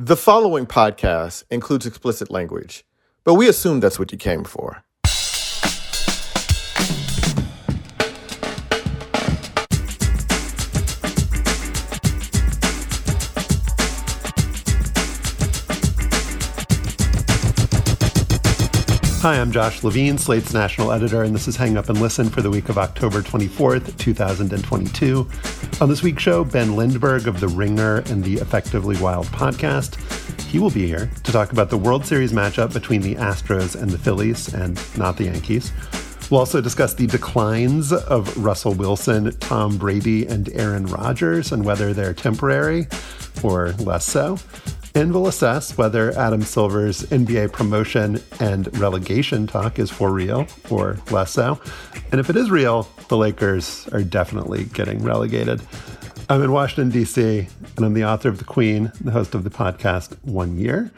The following podcast includes explicit language, but we assume that's what you came for. Hi, I'm Josh Levin, Slate's national editor, and this is Hang Up and Listen for the week of October 24th, 2022. On this week's show, Ben Lindbergh of The Ringer and the Effectively Wild podcast. He will be here to talk about the World Series matchup between the Astros and the Phillies, and not the Yankees. We'll also discuss the declines of Russell Wilson, Tom Brady, and Aaron Rodgers and whether they're temporary or less so and we'll assess whether Adam Silver's NBA promotion and relegation talk is for real or less so. And if it is real, the Lakers are definitely getting relegated. I'm in Washington, D.C., and I'm the author of The Queen, the host of the podcast One Year.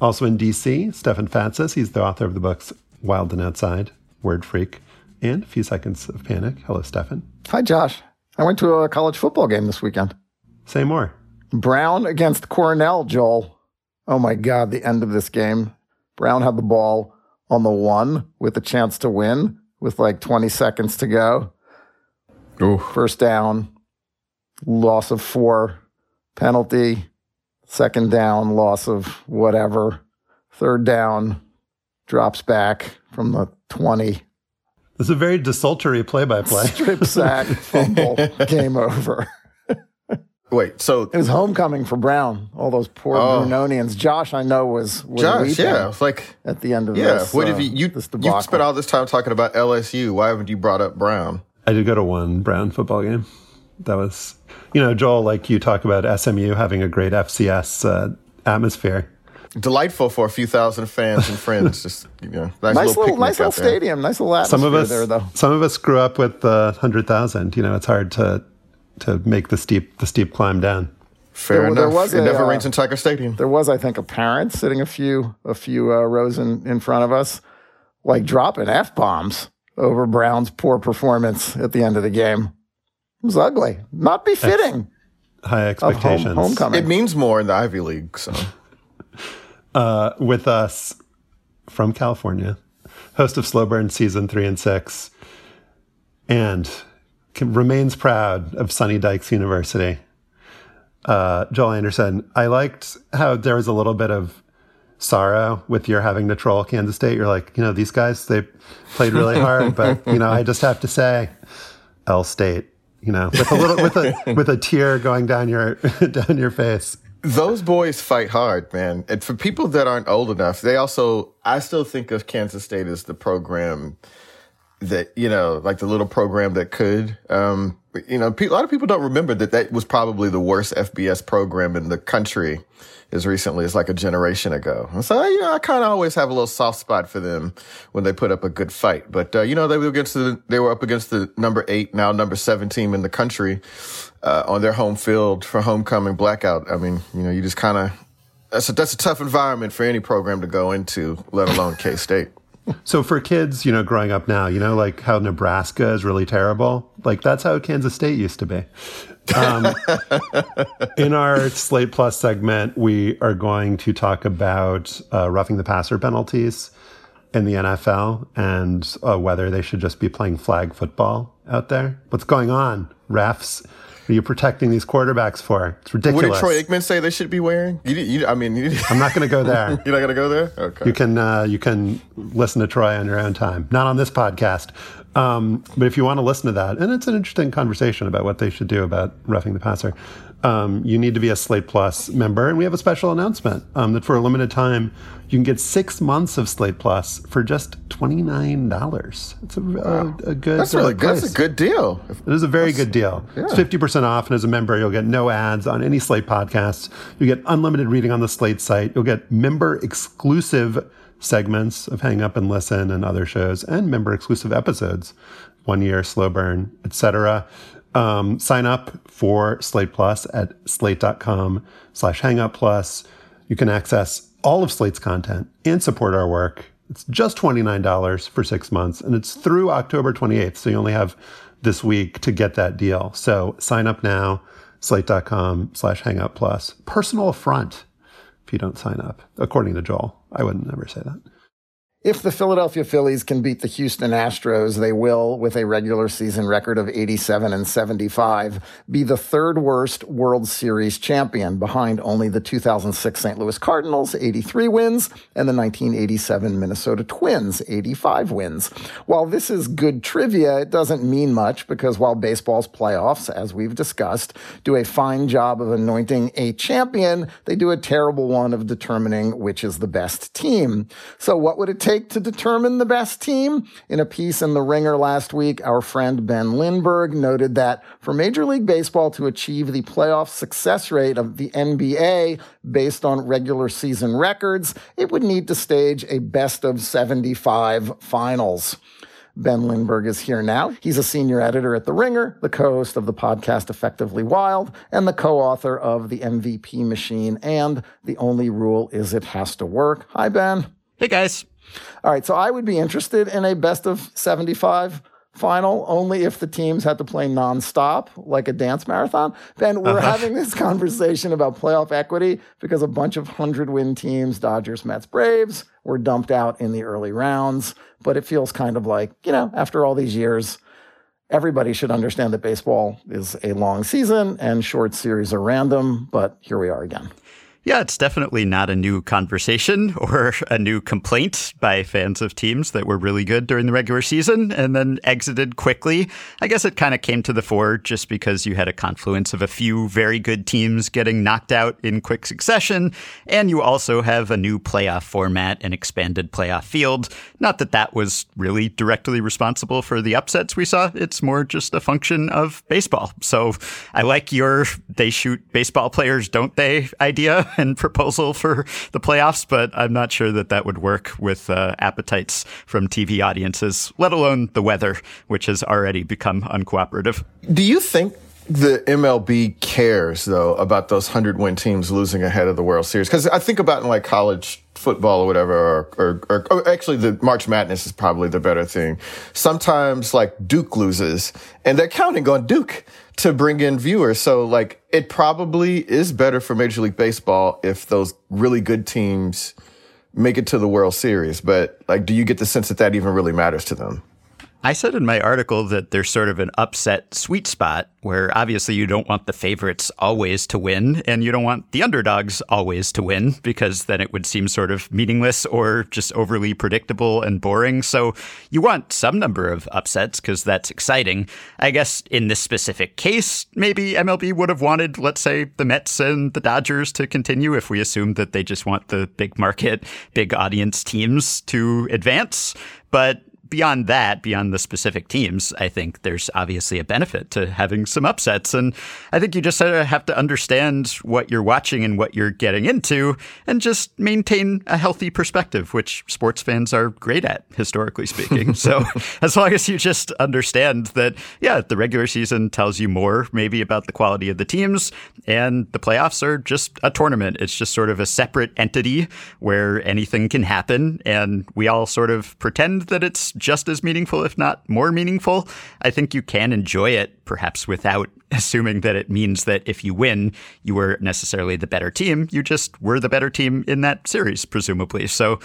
Also in D.C., Stefan Fatsis. He's the author of the books Wild and Outside, Word Freak, and A Few Seconds of Panic. Hello, Stefan. Hi, Josh. I went to a college football game this weekend. Say more. Brown against Cornell, Joel. Oh my God, the end of this game. Brown had the ball on the one with a chance to win with like 20 seconds to go. Ooh. First down, loss of four, penalty, second down, loss of whatever, third down, drops back from the 20. This is a very desultory play by play. Strip sack, fumble, game over. Wait, so It was homecoming for Brown. All those poor Oh. Brunonians. Josh, I know, was, was Josh, weeping yeah, it's like at the end of yeah. this. what have uh, you you this you debacle. spent all this time talking about LSU? Why haven't you brought up Brown? I did go to one Brown football game. That was, you know, Joel, like you talk about SMU having a great FCS uh, atmosphere. Delightful for a few thousand fans and friends. Just you know, nice, nice little, little, nice little stadium, nice little atmosphere Some of us, there, though. some of us grew up with the hundred thousand. You know, it's hard to to make the steep the steep climb down. Fair There- there enough. was it a, never uh, rains in Tiger Stadium. There was, I think, a parent sitting a few a few uh, rows in, in front of us, like dropping f bombs over Brown's poor performance at the end of the game. It was ugly, not befitting High of home, expectations. homecoming. It means more in the Ivy League. So uh, with us from California, host of Slow Burn season three and six, and can, remains proud of Sonny Dykes University. Uh, Joel Anderson, I liked how there was a little bit of sorrow with your having to troll Kansas State. You're like, you know, these guys they played really hard, but you know, I just have to say, L State, you know, with a little with a with a tear going down your down your face. those boys fight hard, man. And for people that aren't old enough, they also I still think of Kansas State as the program that you know, like the little program that could. Um, you know, a lot of people don't remember that that was probably the worst FBS program in the country as recently as like a generation ago. And so, you know, I kind of always have a little soft spot for them when they put up a good fight. But uh, you know, they were against the they were up against the number eight, now number seven team in the country uh, on their home field for homecoming blackout. I mean, you know, you just kind of that's a that's a tough environment for any program to go into, let alone K State. So for kids, you know, growing up now, you know, like how Nebraska is really terrible. Like that's how Kansas State used to be. Um, in our Slate Plus segment, we are going to talk about uh, roughing the passer penalties in the NFL and uh, whether they should just be playing flag football out there. What's going on, refs? What are you protecting these quarterbacks for? It's ridiculous. What did Troy Aikman say they should be wearing? You, you I mean, you, I'm not going to go there. you're not gonna go there. Okay. You can uh, you can listen to Troy on your own time, not on this podcast. Um, but if you want to listen to that, and it's an interesting conversation about what they should do about roughing the passer. Um, you need to be a Slate Plus member. And we have a special announcement um, that for a limited time, you can get six months of Slate Plus for just twenty nine dollars. It's a, wow. a, a, good. That's really uh, good. That's a good deal. It is a very good deal. Yeah. It's fifty percent off, and as a member, you'll get no ads on any Slate podcasts. You get unlimited reading on the Slate site. You'll get member exclusive segments of Hang Up and Listen and other shows, and member exclusive episodes, One Year, Slow Burn, etc. Um, sign up for Slate Plus at slate.com slash hangup plus. You can access all of Slate's content and support our work. It's just $29 for six months, and it's through October 28th. So you only have this week to get that deal. So sign up now, slate.com slash hangup plus. Personal affront if you don't sign up, according to Joel. I wouldn't ever say that. If the Philadelphia Phillies can beat the Houston Astros, they will, with a regular season record of 87 and 75, be the third worst World Series champion behind only the 2006 St. Louis Cardinals, 83 wins, and the 1987 Minnesota Twins, 85 wins. While this is good trivia, it doesn't mean much because while baseball's playoffs, as we've discussed, do a fine job of anointing a champion, they do a terrible one of determining which is the best team. So what would it take take to determine the best team? In a piece in The Ringer last week, our friend Ben Lindbergh noted that for Major League Baseball to achieve the playoff success rate of the NBA based on regular season records, it would need to stage a best of 75 finals. Ben Lindbergh is here now. He's a senior editor at The Ringer, the co host of the podcast Effectively Wild, and the co author of The MVP Machine and The Only Rule Is It Has to Work. Hi, Ben. Hey, guys. All right, so I would be interested in a best of 75 final only if the teams had to play nonstop, like a dance marathon. Ben, we're uh-huh. having this conversation about playoff equity because a bunch of 100 win teams, Dodgers, Mets, Braves, were dumped out in the early rounds. But it feels kind of like, you know, after all these years, everybody should understand that baseball is a long season and short series are random. But here we are again. Yeah, it's definitely not a new conversation or a new complaint by fans of teams that were really good during the regular season and then exited quickly. I guess it kind of came to the fore just because you had a confluence of a few very good teams getting knocked out in quick succession, and you also have a new playoff format and expanded playoff field. Not that that was really directly responsible for the upsets we saw, it's more just a function of baseball. So I like your they shoot baseball players, don't they idea and proposal for the playoffs, but I'm not sure that that would work with uh, appetites from TV audiences, let alone the weather, which has already become uncooperative. Do you think the MLB cares though about those hundred win teams losing ahead of the World Series? Because I think about in like college football or whatever, or, or, or, or, actually the March Madness is probably the better thing. Sometimes like Duke loses and they're counting on Duke to bring in viewers. So like it probably is better for Major League Baseball if those really good teams make it to the World Series. But like, do you get the sense that that even really matters to them? I said in my article that there's sort of an upset sweet spot where obviously you don't want the favorites always to win and you don't want the underdogs always to win because then it would seem sort of meaningless or just overly predictable and boring. So you want some number of upsets because that's exciting. I guess in this specific case, maybe MLB would have wanted, let's say, the Mets and the Dodgers to continue if we assume that they just want the big market, big audience teams to advance. But beyond that, beyond the specific teams, I think there's obviously a benefit to having some upsets. And I think you just sort of have to understand what you're watching and what you're getting into and just maintain a healthy perspective, which sports fans are great at, historically speaking. so as long as you just understand that, yeah, the regular season tells you more maybe about the quality of the teams and the playoffs are just a tournament. It's just sort of a separate entity where anything can happen. And we all sort of pretend that it's just as meaningful, if not more meaningful. I think you can enjoy it perhaps without assuming that it means that if you win, you were necessarily the better team. You just were the better team in that series, presumably. So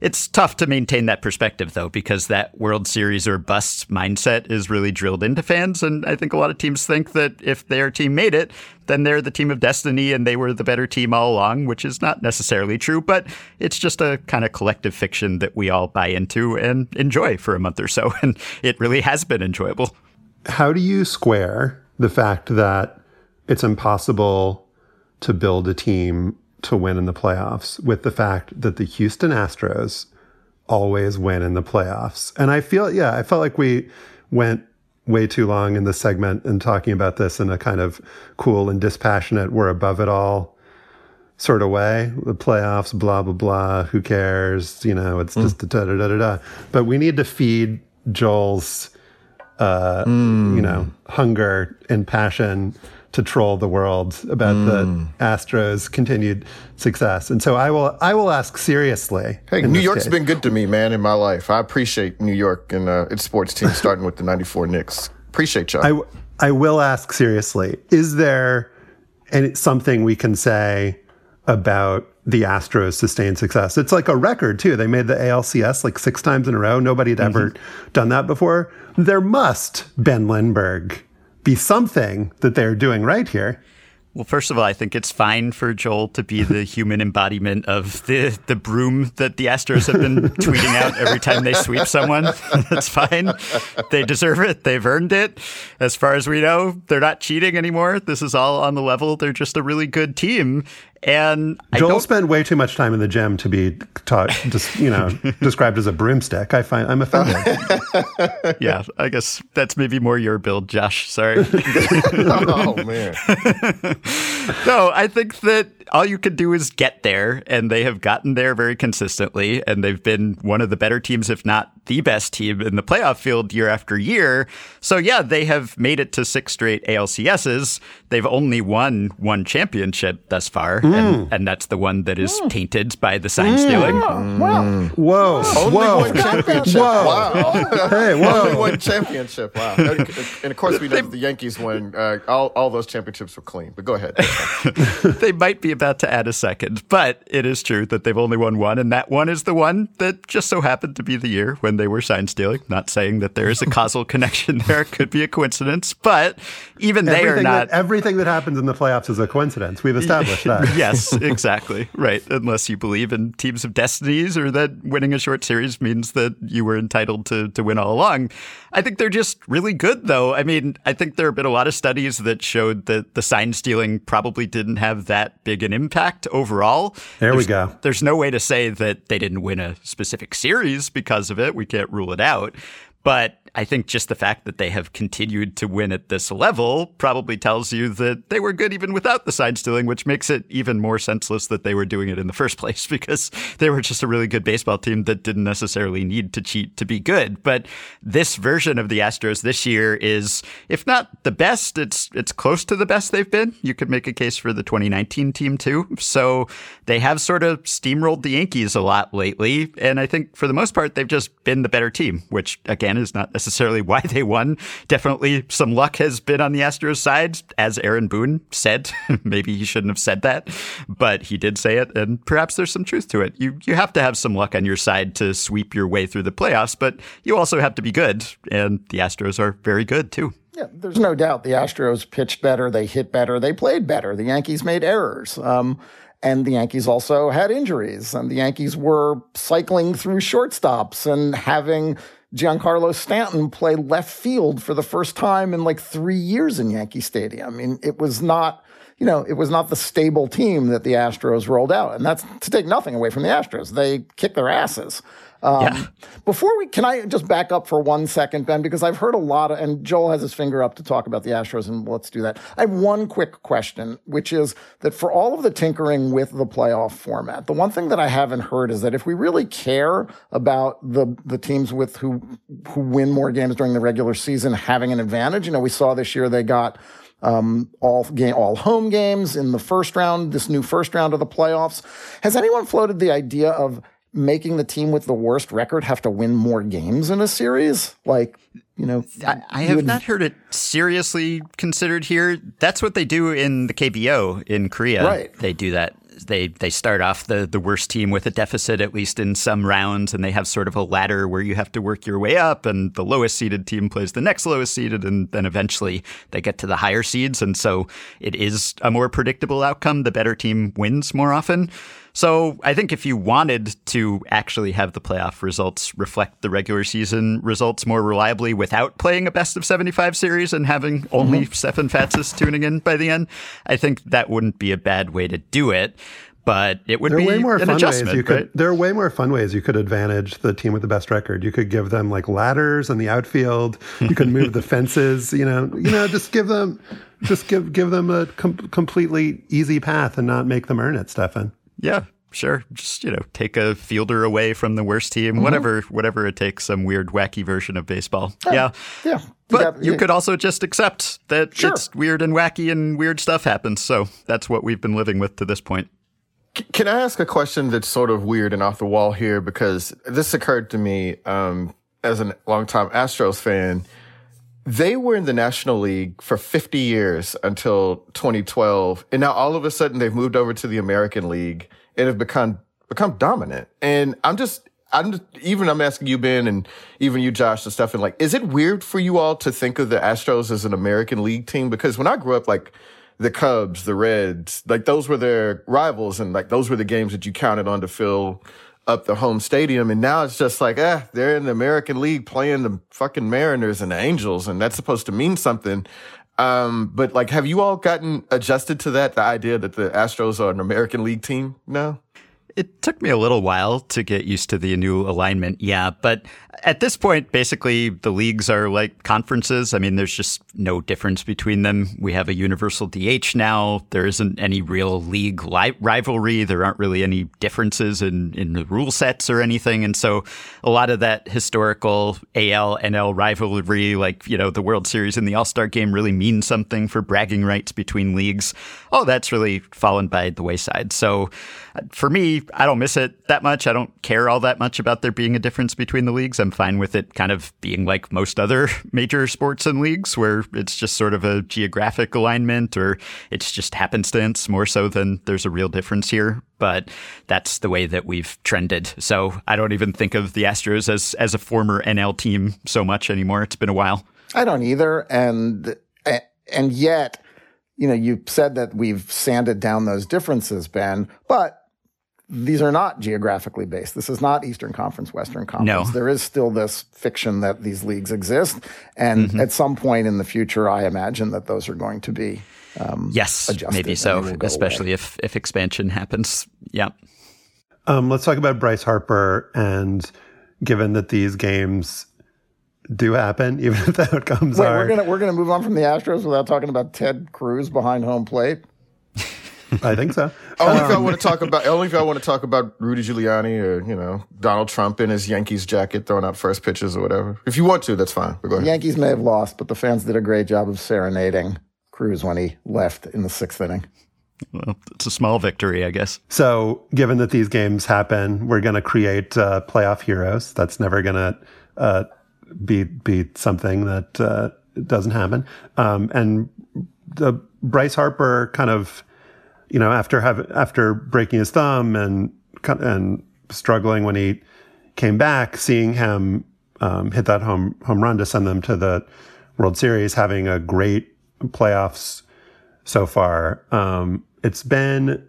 it's tough to maintain that perspective, though, because that World Series or bust mindset is really drilled into fans. And I think a lot of teams think that if their team made it, then they're the team of destiny and they were the better team all along, which is not necessarily true, but it's just a kind of collective fiction that we all buy into and enjoy for a month or so. And it really has been enjoyable. How do you square the fact that it's impossible to build a team to win in the playoffs with the fact that the Houston Astros always win in the playoffs. And I feel, yeah, I felt like we went way too long in the segment and talking about this in a kind of cool and dispassionate, we're above it all sort of way. The playoffs, blah, blah, blah. Who cares? You know, it's just mm. da da da da da. But we need to feed Joel's, uh, mm. you know, hunger and passion to troll the world about mm. the Astros' continued success. And so I will I will ask seriously. Hey, New York's case. been good to me, man, in my life. I appreciate New York and uh, its sports team, starting with the '94 Knicks. Appreciate y'all. I, I will ask seriously. Is there any, something we can say about the Astros' sustained success? It's like a record too. They made the ALCS like six times in a row. Nobody had ever mm-hmm. done that before. There must Ben Lindbergh be something that they're doing right here. Well, first of all, I think it's fine for Joel to be the human embodiment of the, the broom that the Astros have been tweeting out every time they sweep someone. That's fine. They deserve it. They've earned it. As far as we know, they're not cheating anymore. This is all on the level. They're just a really good team. And Joel spent way too much time in the gym to be taught, just you know, described as a broomstick. I find I'm offended. yeah, I guess that's maybe more your build, Josh. Sorry. oh man. no, I think that all you can do is get there, and they have gotten there very consistently, and they've been one of the better teams, if not the best team in the playoff field year after year. So yeah, they have made it to six straight ALCSs. They've only won one championship thus far, mm-hmm. Mm. and, and, that's the one that is mm. tainted by the sign stealing. Mm. Wow! Whoa! Only whoa. one championship. Whoa. Wow! hey, whoa! Only one championship. Wow! And of course, we know the Yankees won. Uh, all all those championships were clean. But go ahead. they might be about to add a second, but it is true that they've only won one, and that one is the one that just so happened to be the year when they were sign stealing. Not saying that there is a causal connection there; it could be a coincidence, but even they are not. That, everything that happens in the playoffs is a coincidence. We've established that. yes, exactly. Right. Unless you believe in teams of destinies or that winning a short series means that you were entitled to to win all along. I think they're just really good, though. I mean, I think there have been a lot of studies that showed that the sign stealing probably didn't have that big an impact overall. There there's, we go. There's no way to say that they didn't win a specific series because of it. We can't rule it out. But I think just the fact that they have continued to win at this level probably tells you that they were good even without the sign stealing, which makes it even more senseless that they were doing it in the first place because they were just a really good baseball team that didn't necessarily need to cheat to be good. But this version of the Astros this year is, if not the best, it's it's close to the best they've been. You could make a case for the 2019 team too. So they have sort of steamrolled the Yankees a lot lately, and I think for the most part they've just been the better team, which again is not necessarily why they won. Definitely some luck has been on the Astros side, as Aaron Boone said. Maybe he shouldn't have said that, but he did say it, and perhaps there's some truth to it. You you have to have some luck on your side to sweep your way through the playoffs, but you also have to be good, and the Astros are very good too. Yeah, there's no doubt the Astros pitched better, they hit better, they played better. The Yankees made errors. Um, and the Yankees also had injuries, and the Yankees were cycling through shortstops and having Giancarlo Stanton play left field for the first time in like three years in Yankee Stadium. I mean, it was not, you know, it was not the stable team that the Astros rolled out. And that's to take nothing away from the Astros. They kicked their asses. Um, yeah. Before we, can I just back up for one second, Ben, because I've heard a lot of, and Joel has his finger up to talk about the Astros, and let's do that. I have one quick question, which is that for all of the tinkering with the playoff format, the one thing that I haven't heard is that if we really care about the the teams with who who win more games during the regular season having an advantage, you know, we saw this year they got um, all game, all home games in the first round, this new first round of the playoffs. Has anyone floated the idea of making the team with the worst record have to win more games in a series? Like, you know, I, I have would... not heard it seriously considered here. That's what they do in the KBO in Korea. Right. They do that. They they start off the the worst team with a deficit at least in some rounds, and they have sort of a ladder where you have to work your way up, and the lowest seeded team plays the next lowest seeded, and then eventually they get to the higher seeds, and so it is a more predictable outcome. The better team wins more often. So I think if you wanted to actually have the playoff results reflect the regular season results more reliably without playing a best of 75 series and having only mm-hmm. Stefan Fatsis tuning in by the end, I think that wouldn't be a bad way to do it but it would there be way more an fun adjustment. Ways you could, right? There are way more fun ways you could advantage the team with the best record. You could give them like ladders in the outfield. You could move the fences. You know, you know, just give them, just give give them a com- completely easy path and not make them earn it, Stefan. Yeah, sure. Just you know, take a fielder away from the worst team, mm-hmm. whatever, whatever it takes. Some weird, wacky version of baseball. Yeah, yeah. yeah. But you, you could also just accept that sure. it's weird and wacky and weird stuff happens. So that's what we've been living with to this point. Can I ask a question that's sort of weird and off the wall here? Because this occurred to me um, as a longtime Astros fan. They were in the National League for 50 years until 2012. And now all of a sudden they've moved over to the American League and have become, become dominant. And I'm just, I'm just, even I'm asking you, Ben, and even you, Josh, and stuff. And like, is it weird for you all to think of the Astros as an American League team? Because when I grew up, like, the Cubs, the Reds, like those were their rivals, and like those were the games that you counted on to fill up the home stadium. And now it's just like, eh, they're in the American League playing the fucking Mariners and the Angels, and that's supposed to mean something. Um, but like, have you all gotten adjusted to that? The idea that the Astros are an American League team now? It took me a little while to get used to the new alignment, yeah. But at this point, basically, the leagues are like conferences. I mean, there's just no difference between them. We have a universal DH now. There isn't any real league li- rivalry. There aren't really any differences in, in the rule sets or anything. And so a lot of that historical AL NL rivalry, like, you know, the World Series and the All Star game really means something for bragging rights between leagues. Oh, that's really fallen by the wayside. So for me, I don't miss it that much. I don't care all that much about there being a difference between the leagues. I'm fine with it kind of being like most other major sports and leagues where it's just sort of a geographic alignment or it's just happenstance more so than there's a real difference here. But that's the way that we've trended. So I don't even think of the Astros as, as a former NL team so much anymore. It's been a while. I don't either. And, and yet, you know, you said that we've sanded down those differences, Ben, but these are not geographically based. This is not Eastern Conference, Western Conference. No. There is still this fiction that these leagues exist. And mm-hmm. at some point in the future, I imagine that those are going to be um, yes, maybe so, especially away. if, if expansion happens. Yeah. Um, let's talk about Bryce Harper. And given that these games do happen, even if the outcomes Wait, are. We're gonna we're gonna move on from the Astros without talking about Ted Cruz behind home plate. I think so. only um, if I want to talk about only if I want to talk about Rudy Giuliani or you know Donald Trump in his Yankees jacket throwing out first pitches or whatever. If you want to, that's fine. But go ahead. Yankees may have lost, but the fans did a great job of serenading Cruz when he left in the sixth inning. Well, it's a small victory, I guess. So, given that these games happen, we're going to create uh, playoff heroes. That's never going to uh, be be something that uh, doesn't happen. Um, and the Bryce Harper kind of you know, after have after breaking his thumb and and struggling when he came back, seeing him um, hit that home home run to send them to the World Series, having a great playoffs so far. Um, it's been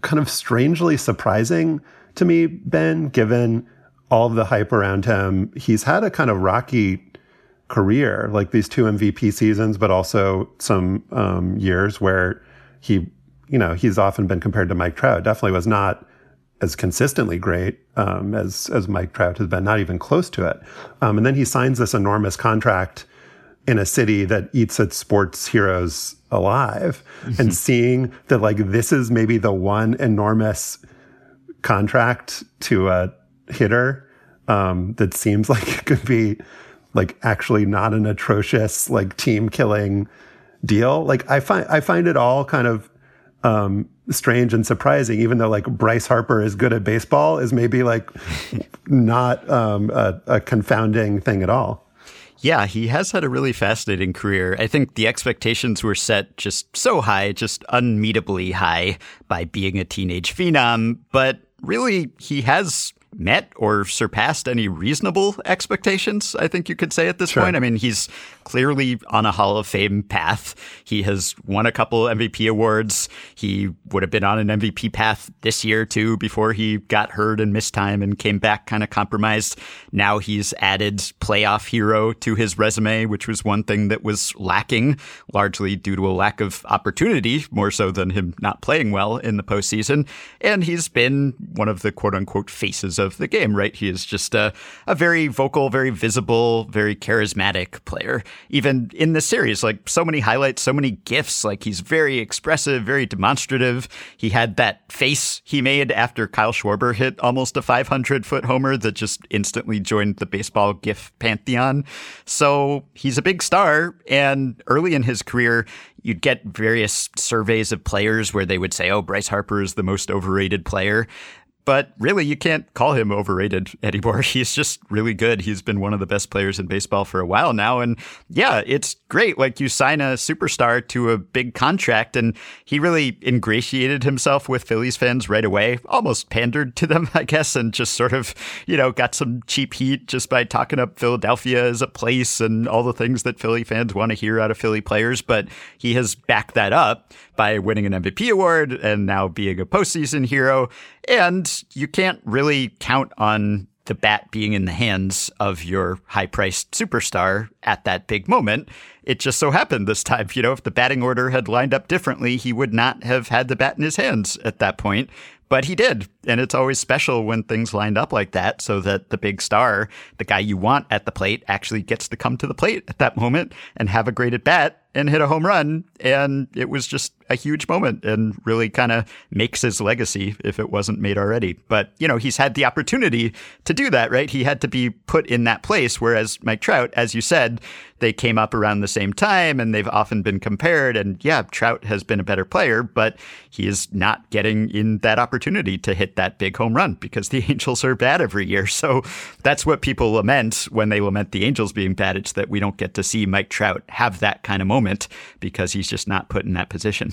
kind of strangely surprising to me, Ben, given all the hype around him. He's had a kind of rocky career, like these two MVP seasons, but also some um, years where he you know, he's often been compared to Mike Trout. Definitely was not as consistently great um, as as Mike Trout has been, not even close to it. Um, and then he signs this enormous contract in a city that eats its sports heroes alive, mm-hmm. and seeing that like this is maybe the one enormous contract to a hitter um, that seems like it could be like actually not an atrocious like team killing deal. Like I find I find it all kind of um, strange and surprising, even though like Bryce Harper is good at baseball, is maybe like not um, a, a confounding thing at all. Yeah, he has had a really fascinating career. I think the expectations were set just so high, just unmeetably high by being a teenage phenom. But really, he has met or surpassed any reasonable expectations, I think you could say at this sure. point. I mean, he's clearly on a Hall of Fame path. He has won a couple MVP awards. He would have been on an MVP path this year too before he got hurt and missed time and came back kind of compromised. Now he's added playoff hero to his resume, which was one thing that was lacking, largely due to a lack of opportunity, more so than him not playing well in the postseason. And he's been one of the quote unquote faces of the game, right? He is just a, a very vocal, very visible, very charismatic player. Even in this series, like so many highlights, so many gifts, like he's very expressive, very demonstrative. He had that face he made after Kyle Schwarber hit almost a 500 foot homer that just instantly joined the baseball gif pantheon. So he's a big star. And early in his career, you'd get various surveys of players where they would say, oh, Bryce Harper is the most overrated player. But really, you can't call him overrated anymore. He's just really good. He's been one of the best players in baseball for a while now. And yeah, it's great. Like you sign a superstar to a big contract, and he really ingratiated himself with Phillies fans right away, almost pandered to them, I guess, and just sort of, you know, got some cheap heat just by talking up Philadelphia as a place and all the things that Philly fans want to hear out of Philly players. But he has backed that up by winning an MVP award and now being a postseason hero. And you can't really count on the bat being in the hands of your high priced superstar at that big moment. It just so happened this time, you know, if the batting order had lined up differently, he would not have had the bat in his hands at that point. But he did. And it's always special when things lined up like that so that the big star, the guy you want at the plate, actually gets to come to the plate at that moment and have a great at bat and hit a home run. And it was just a huge moment and really kind of makes his legacy if it wasn't made already. But, you know, he's had the opportunity to do that, right? He had to be put in that place. Whereas Mike Trout, as you said, they came up around the same time and they've often been compared. And yeah, Trout has been a better player, but he is not getting in that opportunity to hit that big home run because the Angels are bad every year. So that's what people lament when they lament the Angels being bad. It's that we don't get to see Mike Trout have that kind of moment because he's just not put in that position.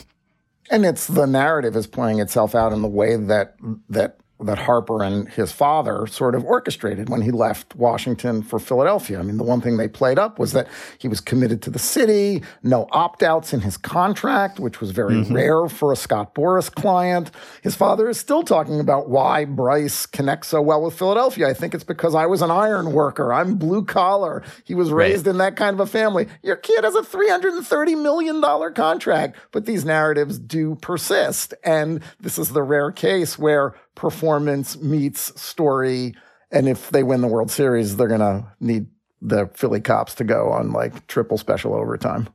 And it's the narrative is playing itself out in the way that that that Harper and his father sort of orchestrated when he left Washington for Philadelphia. I mean, the one thing they played up was that he was committed to the city, no opt outs in his contract, which was very mm-hmm. rare for a Scott Boras client. His father is still talking about why Bryce connects so well with Philadelphia. I think it's because I was an iron worker. I'm blue collar. He was raised right. in that kind of a family. Your kid has a $330 million contract, but these narratives do persist. And this is the rare case where performance meets story. And if they win the World Series, they're going to need the Philly cops to go on like triple special overtime.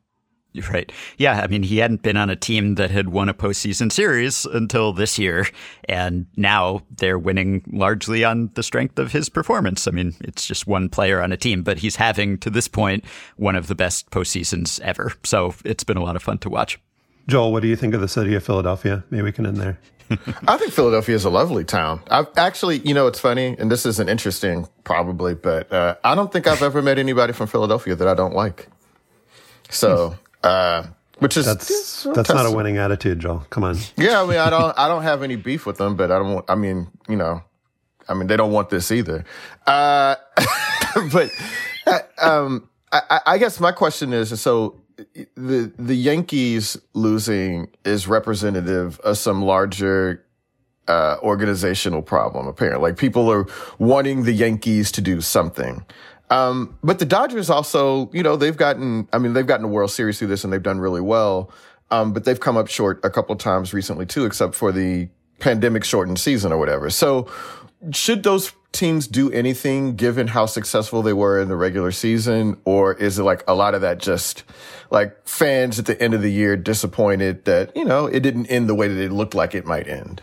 Right. Yeah. I mean, he hadn't been on a team that had won a postseason series until this year. And now they're winning largely on the strength of his performance. I mean, it's just one player on a team, but he's having, to this point, one of the best postseasons ever. So it's been a lot of fun to watch. Joel, what do you think of the city of Philadelphia? Maybe we can end there. I think Philadelphia is a lovely town. I've actually, you know, it's funny, and this isn't interesting probably, but uh, I don't think I've ever met anybody from Philadelphia that I don't like. So, uh, which is that's that's not a winning attitude, Joel. Come on. Yeah, I mean, I don't I don't have any beef with them, but I don't. I mean, you know, I mean, they don't want this either. Uh, but uh, um, I, I guess my question is so the the Yankees losing is representative of some larger uh, organizational problem. Apparently, like people are wanting the Yankees to do something. Um, but the Dodgers also, you know, they've gotten. I mean, they've gotten a World Series through this, and they've done really well. Um, but they've come up short a couple times recently too, except for the pandemic shortened season or whatever. So, should those teams do anything given how successful they were in the regular season? Or is it like a lot of that just like fans at the end of the year disappointed that, you know, it didn't end the way that it looked like it might end?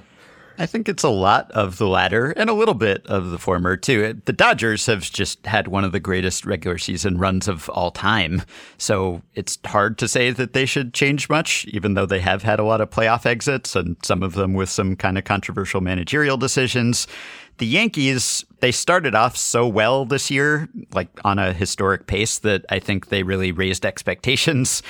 I think it's a lot of the latter and a little bit of the former, too. The Dodgers have just had one of the greatest regular season runs of all time. So it's hard to say that they should change much, even though they have had a lot of playoff exits and some of them with some kind of controversial managerial decisions the Yankees, they started off so well this year, like on a historic pace, that I think they really raised expectations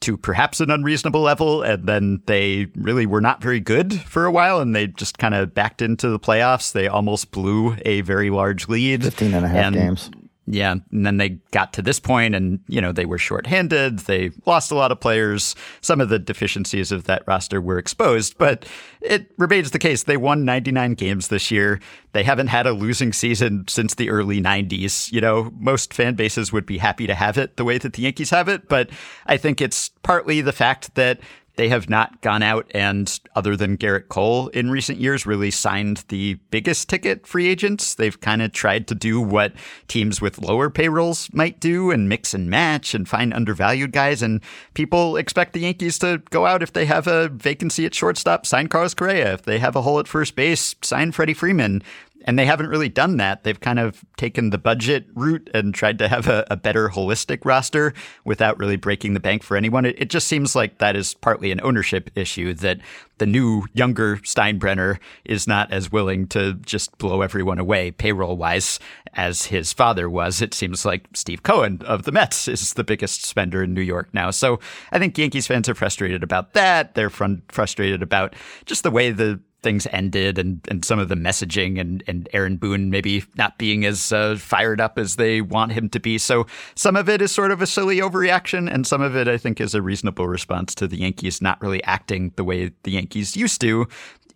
to perhaps an unreasonable level. And then they really were not very good for a while and they just kind of backed into the playoffs. They almost blew a very large lead. 15 and a half and, games. Yeah, and then they got to this point and, you know, they were shorthanded. They lost a lot of players. Some of the deficiencies of that roster were exposed, but it remains the case. They won 99 games this year. They haven't had a losing season since the early 90s. You know, most fan bases would be happy to have it the way that the Yankees have it, but I think it's partly the fact that they have not gone out and, other than Gerrit Cole in recent years, really signed the biggest ticket free agents. They've kind of tried to do what teams with lower payrolls might do and mix and match and find undervalued guys. And people expect the Yankees to go out if they have a vacancy at shortstop, sign Carlos Correa. If they have a hole at first base, sign Freddie Freeman. And they haven't really done that. They've kind of taken the budget route and tried to have a, a better holistic roster without really breaking the bank for anyone. It, it, just seems like that is partly an ownership issue that the new, younger Steinbrenner is not as willing to just blow everyone away payroll wise as his father was. It seems like Steve Cohen of the Mets is the biggest spender in New York now. So I think Yankees fans are frustrated about that. They're frustrated about just the way the things ended and, and some of the messaging and, and Aaron Boone maybe not being as uh, fired up as they want him to be. So some of it is sort of a silly overreaction, and some of it I think is a reasonable response to the Yankees not really acting the way the Yankees used to.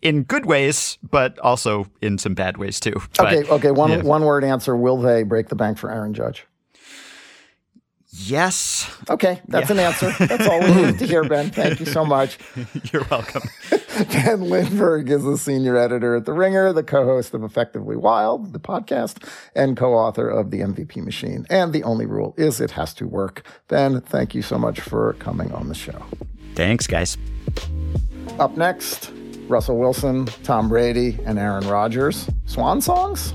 In good ways, but also in some bad ways too. But, okay, okay. One yeah. one word answer: Will they break the bank for Aaron Judge? Yes. Okay, that's yeah. an answer. That's all we need to hear, Ben. Thank you so much. You're welcome. ben Lindbergh is the senior editor at The Ringer, the co host of Effectively Wild, the podcast, and co author of The MVP Machine. And the only rule is it has to work. Ben, thank you so much for coming on the show. Thanks, guys. Up next, Russell Wilson, Tom Brady, and Aaron Rodgers. Swan songs?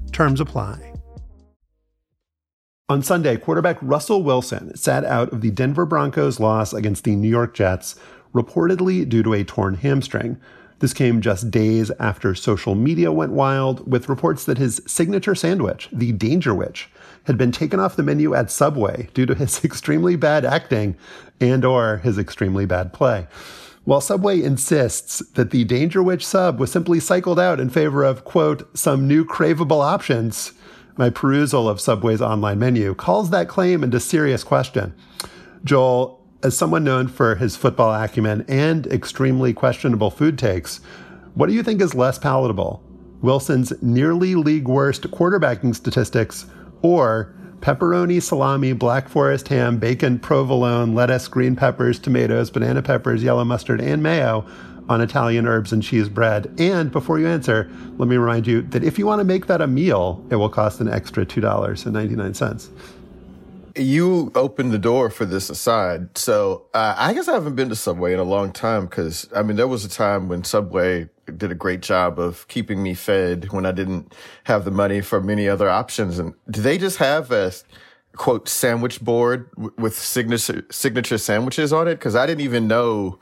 Terms apply. On Sunday, quarterback Russell Wilson sat out of the Denver Broncos' loss against the New York Jets, reportedly due to a torn hamstring. This came just days after social media went wild with reports that his signature sandwich, the Dangerwich, had been taken off the menu at Subway due to his extremely bad acting and or his extremely bad play while Subway insists that the Dangerwich sub was simply cycled out in favor of, quote, some new craveable options. My perusal of Subway's online menu calls that claim into serious question. Joel, as someone known for his football acumen and extremely questionable food takes, what do you think is less palatable? Wilson's nearly league worst quarterbacking statistics or pepperoni, salami, black forest ham, bacon, provolone, lettuce, green peppers, tomatoes, banana peppers, yellow mustard, and mayo on Italian herbs and cheese bread. And before you answer, let me remind you that if you want to make that a meal, it will cost an extra $2.99 you opened the door for this aside. So uh, I guess I haven't been to Subway in a long time because I mean there was a time when Subway did a great job of keeping me fed when I didn't have the money for many other options. And do they just have a quote sandwich board with signature signature sandwiches on it? Because I didn't even know.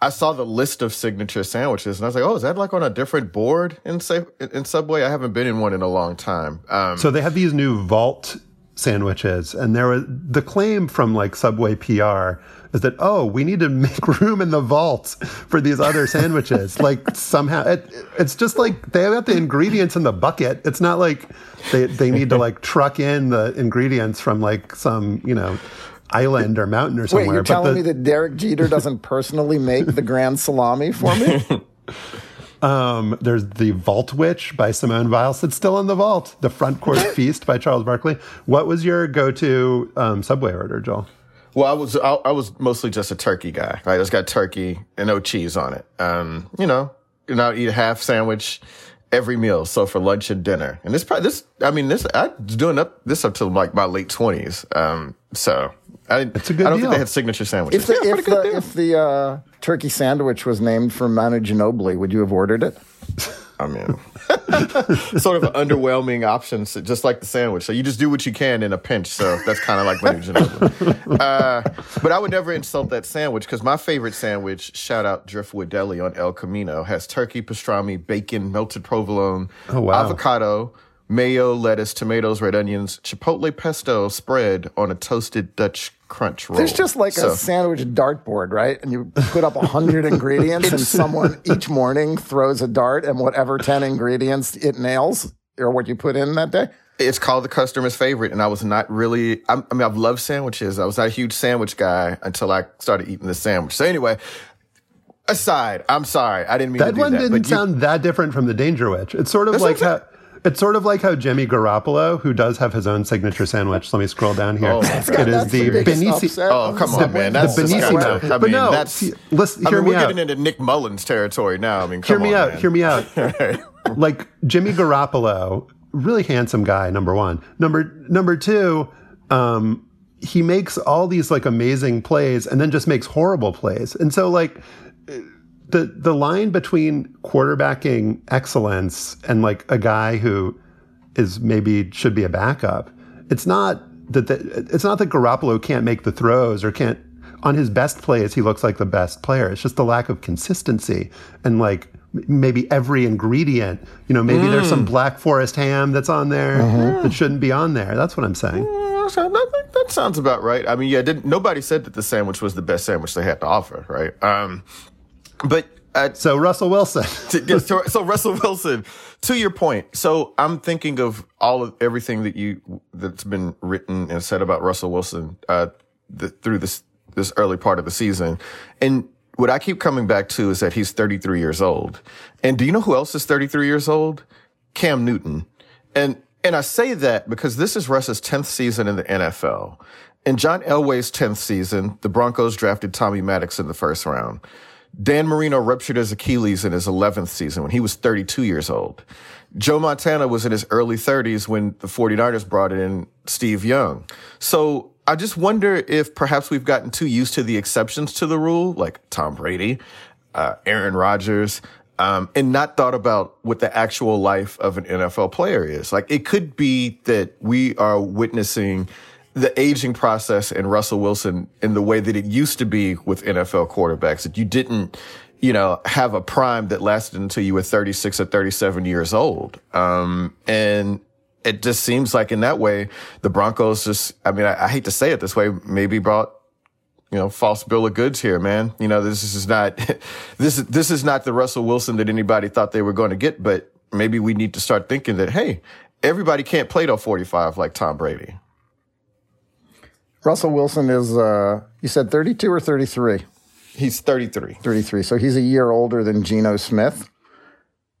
I saw the list of signature sandwiches and I was like, oh, is that like on a different board in in Subway? I haven't been in one in a long time. Um, so they have these new vault sandwiches. And there was the claim from like Subway PR is that, oh, we need to make room in the vault for these other sandwiches. like somehow it, it's just like they have the ingredients in the bucket. It's not like they, they need to like truck in the ingredients from like some, you know, island or mountain or somewhere. Wait, you're telling the, me that Derek Jeter doesn't personally make the grand salami for me? Um, there's the Vault Witch by Simone Biles. It's still in the vault. The Front Court Feast by Charles Barkley. What was your go-to um, Subway order, Joel? Well, I was I, I, was mostly just a turkey guy. Right, it's got turkey and no cheese on it. Um, you know, and I'll eat a half sandwich every meal. So for lunch and dinner, and this probably this. I mean, this I was doing up this up to like my late twenties. Um, so I, it's a good I don't deal. think they had signature sandwiches. If the, yeah, if, the, if the uh, turkey sandwich was named for Manu Ginobili, would you have ordered it? I mean, sort of an underwhelming option, so just like the sandwich. So you just do what you can in a pinch. So that's kind of like Manu Ginobili. Uh, but I would never insult that sandwich because my favorite sandwich, shout out Driftwood Deli on El Camino, has turkey, pastrami, bacon, melted provolone, oh, wow. avocado, mayo, lettuce, tomatoes, red onions, chipotle pesto spread on a toasted Dutch crunch roll. There's just like so. a sandwich dartboard, right? And you put up a hundred ingredients, and someone each morning throws a dart, and whatever ten ingredients it nails or what you put in that day. It's called the customer's favorite, and I was not really. I, I mean, I've loved sandwiches. I was not a huge sandwich guy until I started eating the sandwich. So anyway, aside, I'm sorry, I didn't mean that That one that, didn't sound that different from the Dangerwich. It's sort of like how it's sort of like how Jimmy Garoppolo, who does have his own signature sandwich. Let me scroll down here. Oh, it is the, the Benissimo. Oh, come on, man. That's the Benissimo. I but no, that's, listen, I mean, me we're out. getting into Nick Mullens territory now. I mean, hear me on, out. Man. Hear me out. like Jimmy Garoppolo, really handsome guy. Number one. Number number two. Um, he makes all these like amazing plays and then just makes horrible plays. And so like the the line between quarterbacking excellence and like a guy who is maybe should be a backup. It's not that the, it's not that Garoppolo can't make the throws or can't on his best plays he looks like the best player. It's just the lack of consistency and like maybe every ingredient. You know, maybe mm. there's some mm. Black Forest ham that's on there mm-hmm. that shouldn't be on there. That's what I'm saying. that, that, sounds about right. I mean, yeah, nobody said that the sandwich was the best sandwich they had to offer, right? Um, but uh, so Russell Wilson. to, so, so Russell Wilson, to your point. So I'm thinking of all of everything that you that's been written and said about Russell Wilson uh, the, through this this early part of the season, and what I keep coming back to is that he's 33 years old. And do you know who else is 33 years old? Cam Newton. And and I say that because this is Russ's 10th season in the NFL. In John Elway's 10th season, the Broncos drafted Tommy Maddox in the first round. Dan Marino ruptured his Achilles in his 11th season when he was 32 years old. Joe Montana was in his early 30s when the 49ers brought in Steve Young. So I just wonder if perhaps we've gotten too used to the exceptions to the rule, like Tom Brady, uh, Aaron Rodgers, um, and not thought about what the actual life of an NFL player is. Like it could be that we are witnessing the aging process in Russell Wilson in the way that it used to be with NFL quarterbacks, that you didn't, you know, have a prime that lasted until you were 36 or 37 years old. Um, and it just seems like in that way, the Broncos just, I mean, I, I hate to say it this way, maybe brought you know, false bill of goods here, man. You know, this is not this this is not the Russell Wilson that anybody thought they were going to get, but maybe we need to start thinking that hey, everybody can't play till 45 like Tom Brady. Russell Wilson is, uh, you said 32 or 33? He's 33. 33. So he's a year older than Geno Smith,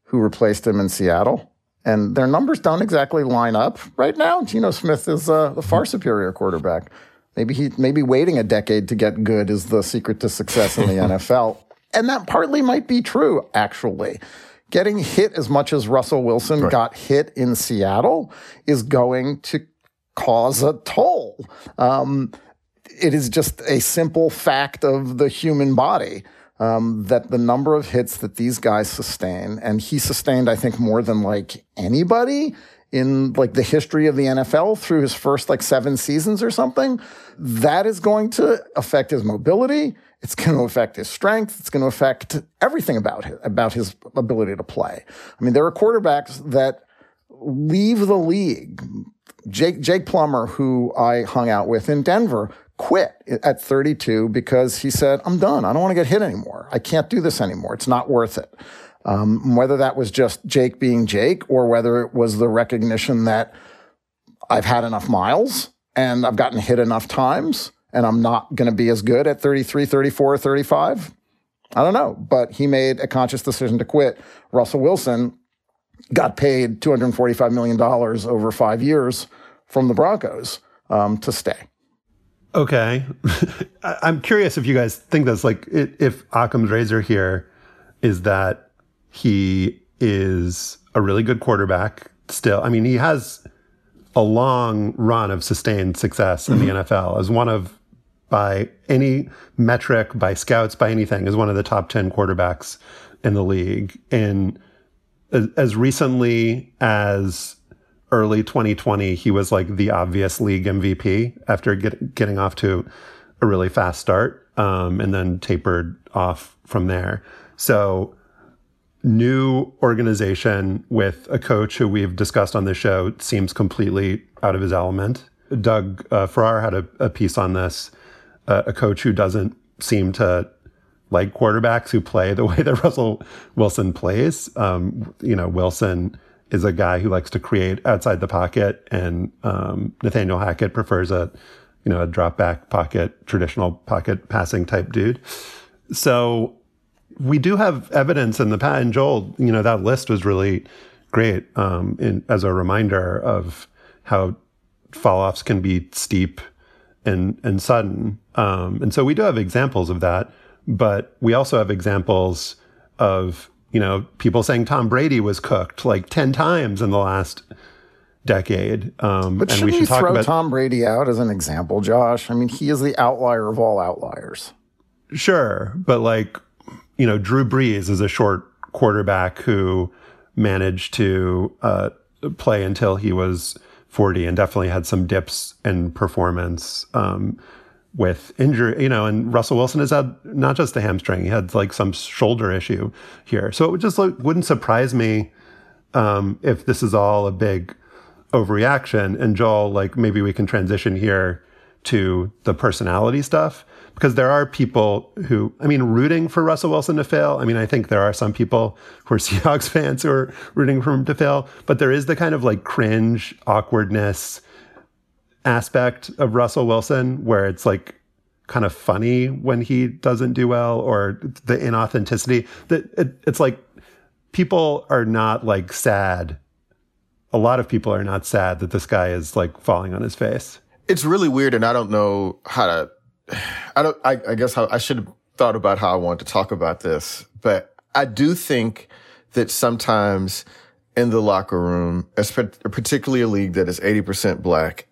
who replaced him in Seattle. And their numbers don't exactly line up right now. Geno Smith is uh, the far superior quarterback. Maybe he maybe waiting a decade to get good is the secret to success in the NFL. And that partly might be true, actually. Getting hit as much as Russell Wilson right. got hit in Seattle is going to cause a toll. Um, it is just a simple fact of the human body um, that the number of hits that these guys sustain, and he sustained, I think, more than like anybody in like the history of the NFL through his first like seven seasons or something, that is going to affect his mobility. It's going to affect his strength. It's going to affect everything about his, about his ability to play. I mean, there are quarterbacks that leave the league Jake, Jake Plummer, who I hung out with in Denver, quit at 32 because he said, I'm done. I don't want to get hit anymore. I can't do this anymore. It's not worth it. Um, whether that was just Jake being Jake or whether it was the recognition that I've had enough miles and I've gotten hit enough times and I'm not going to be as good at 33, 34, 35. I don't know. But he made a conscious decision to quit. Russell Wilson got paid $245 million over five years from the Broncos um, to stay. Okay. I'm curious if you guys think that's like, if Occam's razor here is that he is a really good quarterback still. I mean, he has a long run of sustained success in mm-hmm. the NFL as one of, by any metric, by scouts, by anything, as one of the top 10 quarterbacks in the league. And as recently as early 2020, he was like the obvious league MVP after get, getting off to a really fast start um, and then tapered off from there. So, new organization with a coach who we've discussed on the show seems completely out of his element. Doug uh, Farrar had a, a, piece on this, uh, a coach who doesn't seem to like quarterbacks who play the way that Russell Wilson plays. Um, you know, Wilson is a guy who likes to create outside the pocket, and um, Nathaniel Hackett prefers a you know a drop back pocket, traditional pocket passing type dude. So we do have evidence in the Pat And Joel, you know, that list was really great um, in, as a reminder of how fall offs can be steep and and sudden. Um, and so we do have examples of that, but we also have examples of you know, people saying Tom Brady was cooked like 10 times in the last decade. Um, but should we should throw about, Tom Brady out as an example, Josh? I mean, he is the outlier of all outliers. Sure. But like, you know, Drew Brees is a short quarterback who managed to uh, play until he was 40 and definitely had some dips in performance. Um, with injury, you know, and Russell Wilson has had not just a hamstring, he had like some shoulder issue here. So it would just like, wouldn't surprise me um, if this is all a big overreaction. And Joel, like maybe we can transition here to the personality stuff because there are people who, I mean, rooting for Russell Wilson to fail. I mean, I think there are some people who are Seahawks fans who are rooting for him to fail, but there is the kind of like cringe, awkwardness, aspect of Russell Wilson where it's like kind of funny when he doesn't do well or the inauthenticity that it, it's like people are not like sad. A lot of people are not sad that this guy is like falling on his face. It's really weird and i don't know how to i don't i, I guess how i should have thought about how i want to talk about this but i do think that sometimes in the locker room, particularly a league that is 80% black,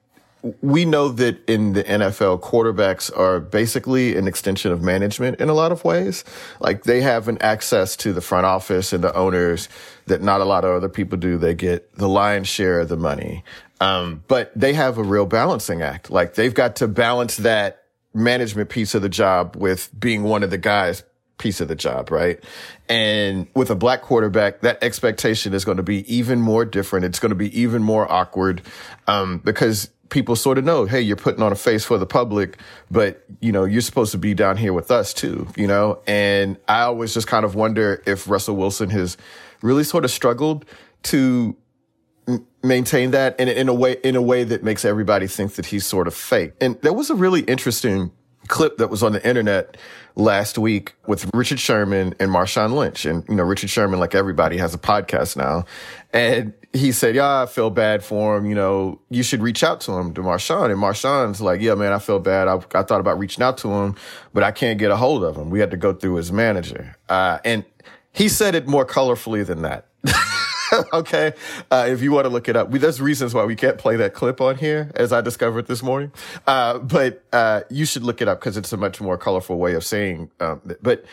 we know that in the NFL, quarterbacks are basically an extension of management in a lot of ways. Like they have an access to the front office and the owners that not a lot of other people do. They get the lion's share of the money. Um, but they have a real balancing act. Like they've got to balance that management piece of the job with being one of the guys piece of the job, right? And with a black quarterback, that expectation is going to be even more different. It's going to be even more awkward, um, because people sort of know, hey, you're putting on a face for the public, but you know, you're supposed to be down here with us too, you know? And I always just kind of wonder if Russell Wilson has really sort of struggled to maintain that in, in a way, in a way that makes everybody think that he's sort of fake. And there was a really interesting clip that was on the internet last week with Richard Sherman and Marshawn Lynch. And, you know, Richard Sherman, like everybody, has a podcast now. And he said, yeah, I feel bad for him. You know, you should reach out to him, to Marshawn. And Marshawn's like, yeah, man, I feel bad. I, I thought about reaching out to him, but I can't get a hold of him. We had to go through his manager. Uh, and he said it more colorfully than that. okay. Uh, if you want to look it up, we, there's reasons why we can't play that clip on here, as I discovered this morning. Uh, but, uh, you should look it up because it's a much more colorful way of saying, um, but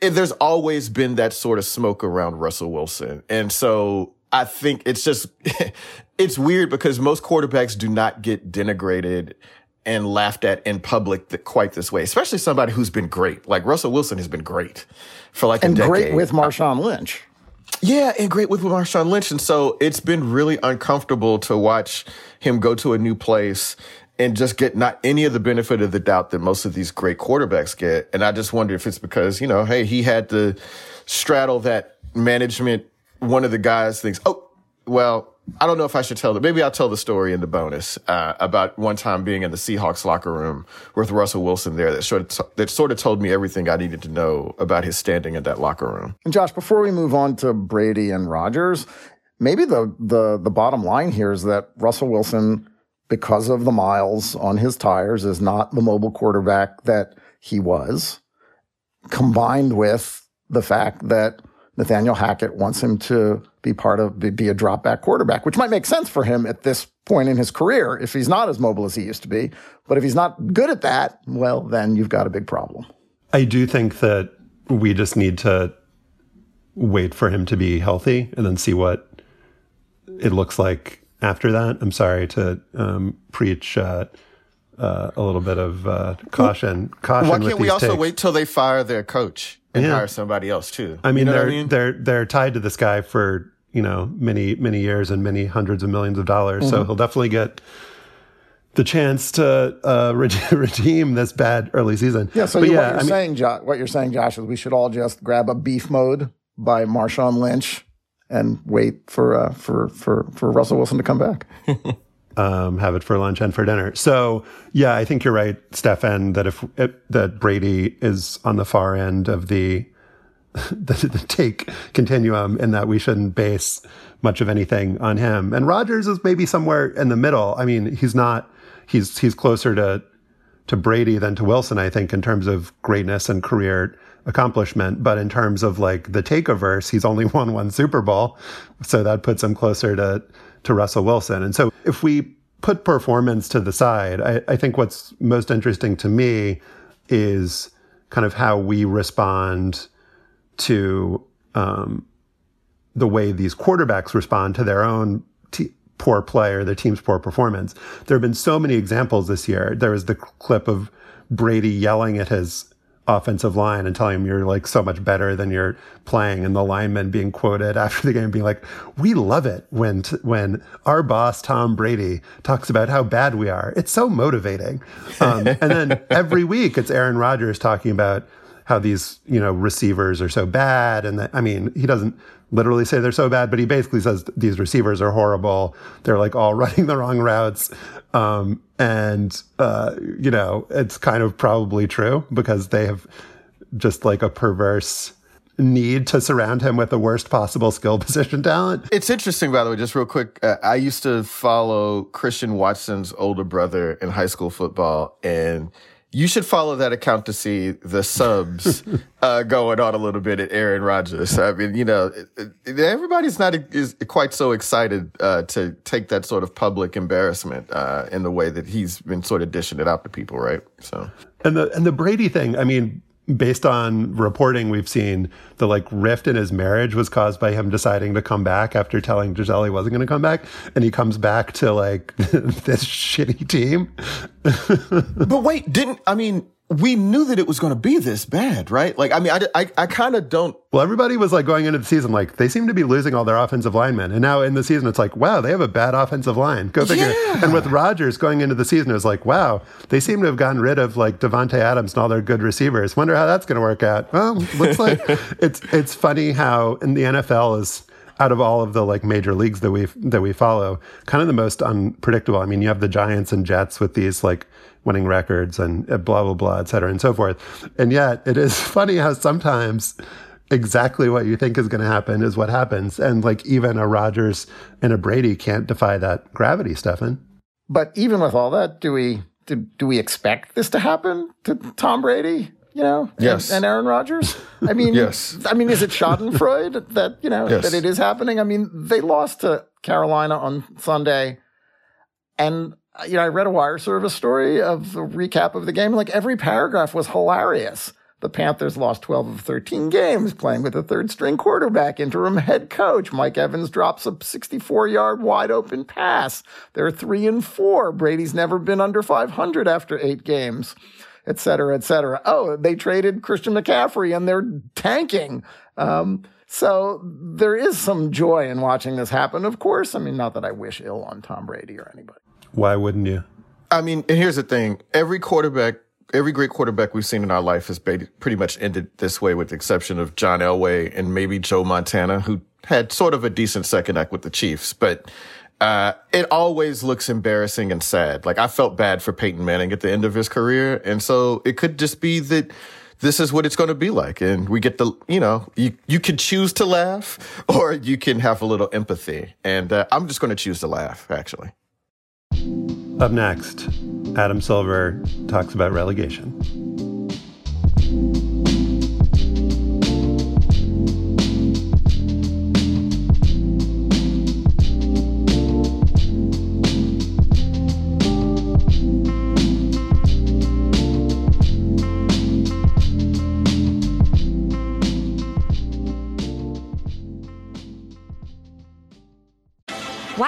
it, there's always been that sort of smoke around Russell Wilson. And so I think it's just, it's weird because most quarterbacks do not get denigrated and laughed at in public quite this way, especially somebody who's been great. Like Russell Wilson has been great for like and a decade. great with Marshawn Lynch. Yeah, and great with Marshawn Lynch. And so it's been really uncomfortable to watch him go to a new place and just get not any of the benefit of the doubt that most of these great quarterbacks get. And I just wonder if it's because, you know, hey, he had to straddle that management one of the guys thinks, oh, well, I don't know if I should tell it. Maybe I'll tell the story in the bonus uh, about one time being in the Seahawks locker room with Russell Wilson there that sort of that sort of told me everything I needed to know about his standing in that locker room. And Josh, before we move on to Brady and Rodgers, maybe the the the bottom line here is that Russell Wilson because of the miles on his tires, is not the mobile quarterback that he was, combined with the fact that Nathaniel Hackett wants him to be part of, be a drop back quarterback, which might make sense for him at this point in his career if he's not as mobile as he used to be. But if he's not good at that, well, then you've got a big problem. I do think that we just need to wait for him to be healthy and then see what it looks like after that. I'm sorry to um, preach uh, uh, a little bit of uh, caution. Caution. Why can't we also takes. wait till they fire their coach and yeah. hire somebody else too? I mean, you know they're I mean? they're they're tied to this guy for you know many many years and many hundreds of millions of dollars. Mm-hmm. So he'll definitely get the chance to uh, redeem this bad early season. Yeah. So you, yeah, what you're I mean, saying, Josh, what you're saying, Josh, is we should all just grab a beef mode by Marshawn Lynch and wait for uh, for for for Russell Wilson to come back. um, have it for lunch and for dinner. So yeah, I think you're right, Stefan. That if it, that Brady is on the far end of the, the the take continuum, and that we shouldn't base much of anything on him. And Rodgers is maybe somewhere in the middle. I mean, he's not. He's he's closer to to Brady than to Wilson, I think, in terms of greatness and career accomplishment. But in terms of like the takeovers, he's only won one Super Bowl. So that puts him closer to, to Russell Wilson. And so if we put performance to the side, I, I think what's most interesting to me is kind of how we respond to um, the way these quarterbacks respond to their own t- poor play or their team's poor performance. There have been so many examples this year. There was the clip of Brady yelling at his offensive line and telling him you're like so much better than you're playing and the lineman being quoted after the game being like we love it when t- when our boss Tom Brady talks about how bad we are. It's so motivating. Um, and then every week it's Aaron Rodgers talking about how these you know receivers are so bad and that, I mean he doesn't literally say they're so bad but he basically says these receivers are horrible they're like all running the wrong routes um, and, uh, you know, it's kind of probably true because they have just like a perverse need to surround him with the worst possible skill position talent. It's interesting, by the way, just real quick. Uh, I used to follow Christian Watson's older brother in high school football, and you should follow that account to see the subs uh, going on a little bit at Aaron Rodgers. I mean, you know, everybody's not is quite so excited uh, to take that sort of public embarrassment uh, in the way that he's been sort of dishing it out to people, right? So, and the and the Brady thing. I mean, based on reporting we've seen, the like rift in his marriage was caused by him deciding to come back after telling Gisele he wasn't going to come back, and he comes back to like this shitty team. but wait, didn't I mean? We knew that it was going to be this bad, right? Like, I mean, I, I, I kind of don't. Well, everybody was like going into the season, like, they seem to be losing all their offensive linemen. And now in the season, it's like, wow, they have a bad offensive line. Go figure. Yeah. And with Rodgers going into the season, it was like, wow, they seem to have gotten rid of like Davante Adams and all their good receivers. Wonder how that's going to work out. Well, looks like it's, it's funny how in the NFL is out of all of the like major leagues that we that we follow, kind of the most unpredictable. I mean, you have the Giants and Jets with these like winning records and uh, blah blah blah, et cetera, and so forth. And yet, it is funny how sometimes exactly what you think is going to happen is what happens, and like even a Rodgers and a Brady can't defy that gravity, Stefan. But even with all that, do we do, do we expect this to happen to Tom Brady? you know, yes. and, and Aaron Rodgers. I mean, yes. I mean, is it Schadenfreude that you know yes. that it is happening? I mean, they lost to Carolina on Sunday, and you know, I read a wire service story of the recap of the game. Like every paragraph was hilarious. The Panthers lost 12 of 13 games playing with a third string quarterback, interim head coach. Mike Evans drops a 64 yard wide open pass. They're three and four. Brady's never been under 500 after eight games et cetera, et cetera. Oh, they traded Christian McCaffrey and they're tanking. Um, so there is some joy in watching this happen, of course. I mean, not that I wish ill on Tom Brady or anybody. Why wouldn't you? I mean, and here's the thing every quarterback, every great quarterback we've seen in our life has pretty much ended this way, with the exception of John Elway and maybe Joe Montana, who had sort of a decent second act with the Chiefs. But uh, it always looks embarrassing and sad. Like I felt bad for Peyton Manning at the end of his career. And so it could just be that this is what it's going to be like. And we get the, you know, you, you can choose to laugh or you can have a little empathy. And uh, I'm just going to choose to laugh, actually. Up next, Adam Silver talks about relegation.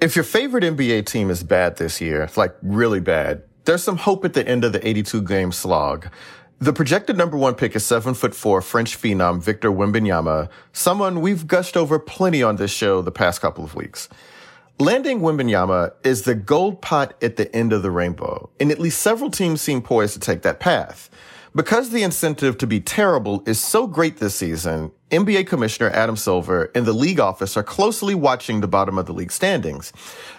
If your favorite NBA team is bad this year, like really bad, there's some hope at the end of the 82 game slog. The projected number one pick is seven foot four French phenom Victor Wembanyama, someone we've gushed over plenty on this show the past couple of weeks. Landing Wembanyama is the gold pot at the end of the rainbow, and at least several teams seem poised to take that path. Because the incentive to be terrible is so great this season, NBA Commissioner Adam Silver and the league office are closely watching the bottom of the league standings.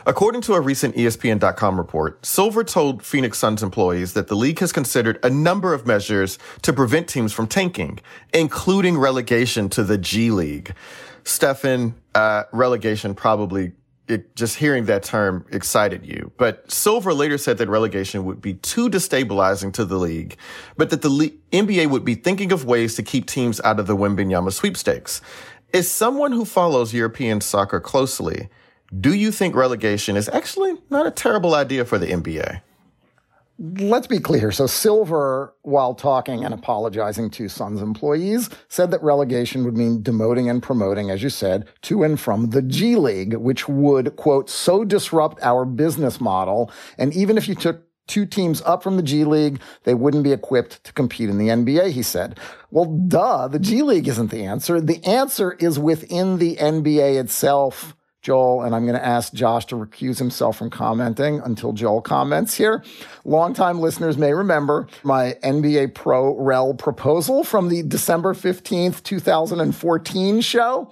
According to a recent ESPN.com report, Silver told Phoenix Suns employees that the league has considered a number of measures to prevent teams from tanking, including relegation to the G League. Stefan, uh, relegation probably it, just hearing that term excited you. But Silver later said that relegation would be too destabilizing to the league, but that the le- NBA would be thinking of ways to keep teams out of the Wembanyama sweepstakes. As someone who follows European soccer closely, do you think relegation is actually not a terrible idea for the NBA? Let's be clear. So Silver, while talking and apologizing to Suns employees, said that relegation would mean demoting and promoting, as you said, to and from the G League, which would, quote, so disrupt our business model. And even if you took two teams up from the G League, they wouldn't be equipped to compete in the NBA, he said. Well, duh, the G League isn't the answer. The answer is within the NBA itself Joel, and I'm going to ask Josh to recuse himself from commenting until Joel comments here. Longtime listeners may remember my NBA Pro Rel proposal from the December 15th, 2014 show.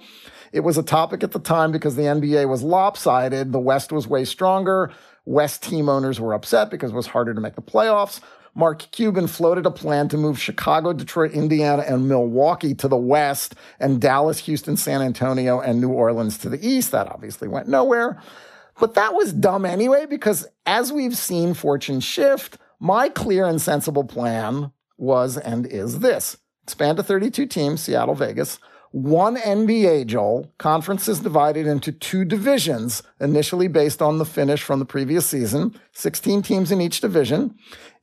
It was a topic at the time because the NBA was lopsided. The West was way stronger. West team owners were upset because it was harder to make the playoffs. Mark Cuban floated a plan to move Chicago, Detroit, Indiana, and Milwaukee to the west, and Dallas, Houston, San Antonio, and New Orleans to the east. That obviously went nowhere. But that was dumb anyway, because as we've seen fortune shift, my clear and sensible plan was and is this expand to 32 teams, Seattle, Vegas. One NBA, Joel. Conferences divided into two divisions, initially based on the finish from the previous season, 16 teams in each division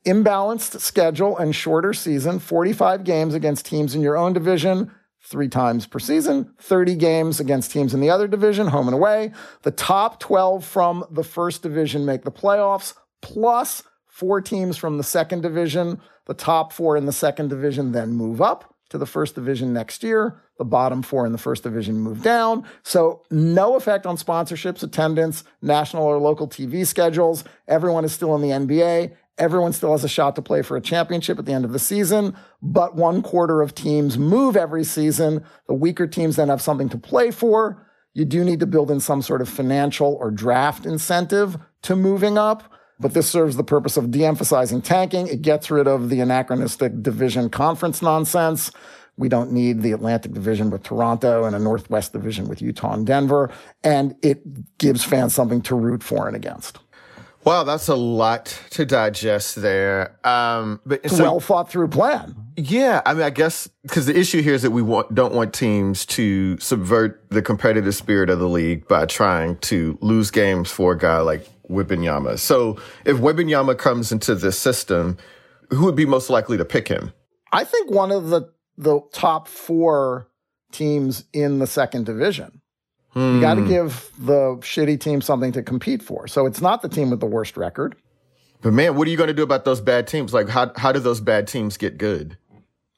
imbalanced schedule and shorter season, 45 games against teams in your own division, three times per season, 30 games against teams in the other division, home and away. The top 12 from the first division make the playoffs, plus four teams from the second division. The top four in the second division then move up to the first division next year. The bottom four in the first division move down. So, no effect on sponsorships, attendance, national or local TV schedules. Everyone is still in the NBA. Everyone still has a shot to play for a championship at the end of the season, but one quarter of teams move every season. The weaker teams then have something to play for. You do need to build in some sort of financial or draft incentive to moving up. But this serves the purpose of de emphasizing tanking. It gets rid of the anachronistic division conference nonsense. We don't need the Atlantic Division with Toronto and a Northwest Division with Utah and Denver. And it gives fans something to root for and against. Wow, that's a lot to digest there. Um, but so, well thought through plan. Yeah, I mean, I guess because the issue here is that we want, don't want teams to subvert the competitive spirit of the league by trying to lose games for a guy like Wembanyama. So if Wembanyama comes into this system, who would be most likely to pick him? I think one of the the top four teams in the second division. Hmm. You got to give the shitty team something to compete for. So it's not the team with the worst record. But man, what are you going to do about those bad teams? Like, how how do those bad teams get good?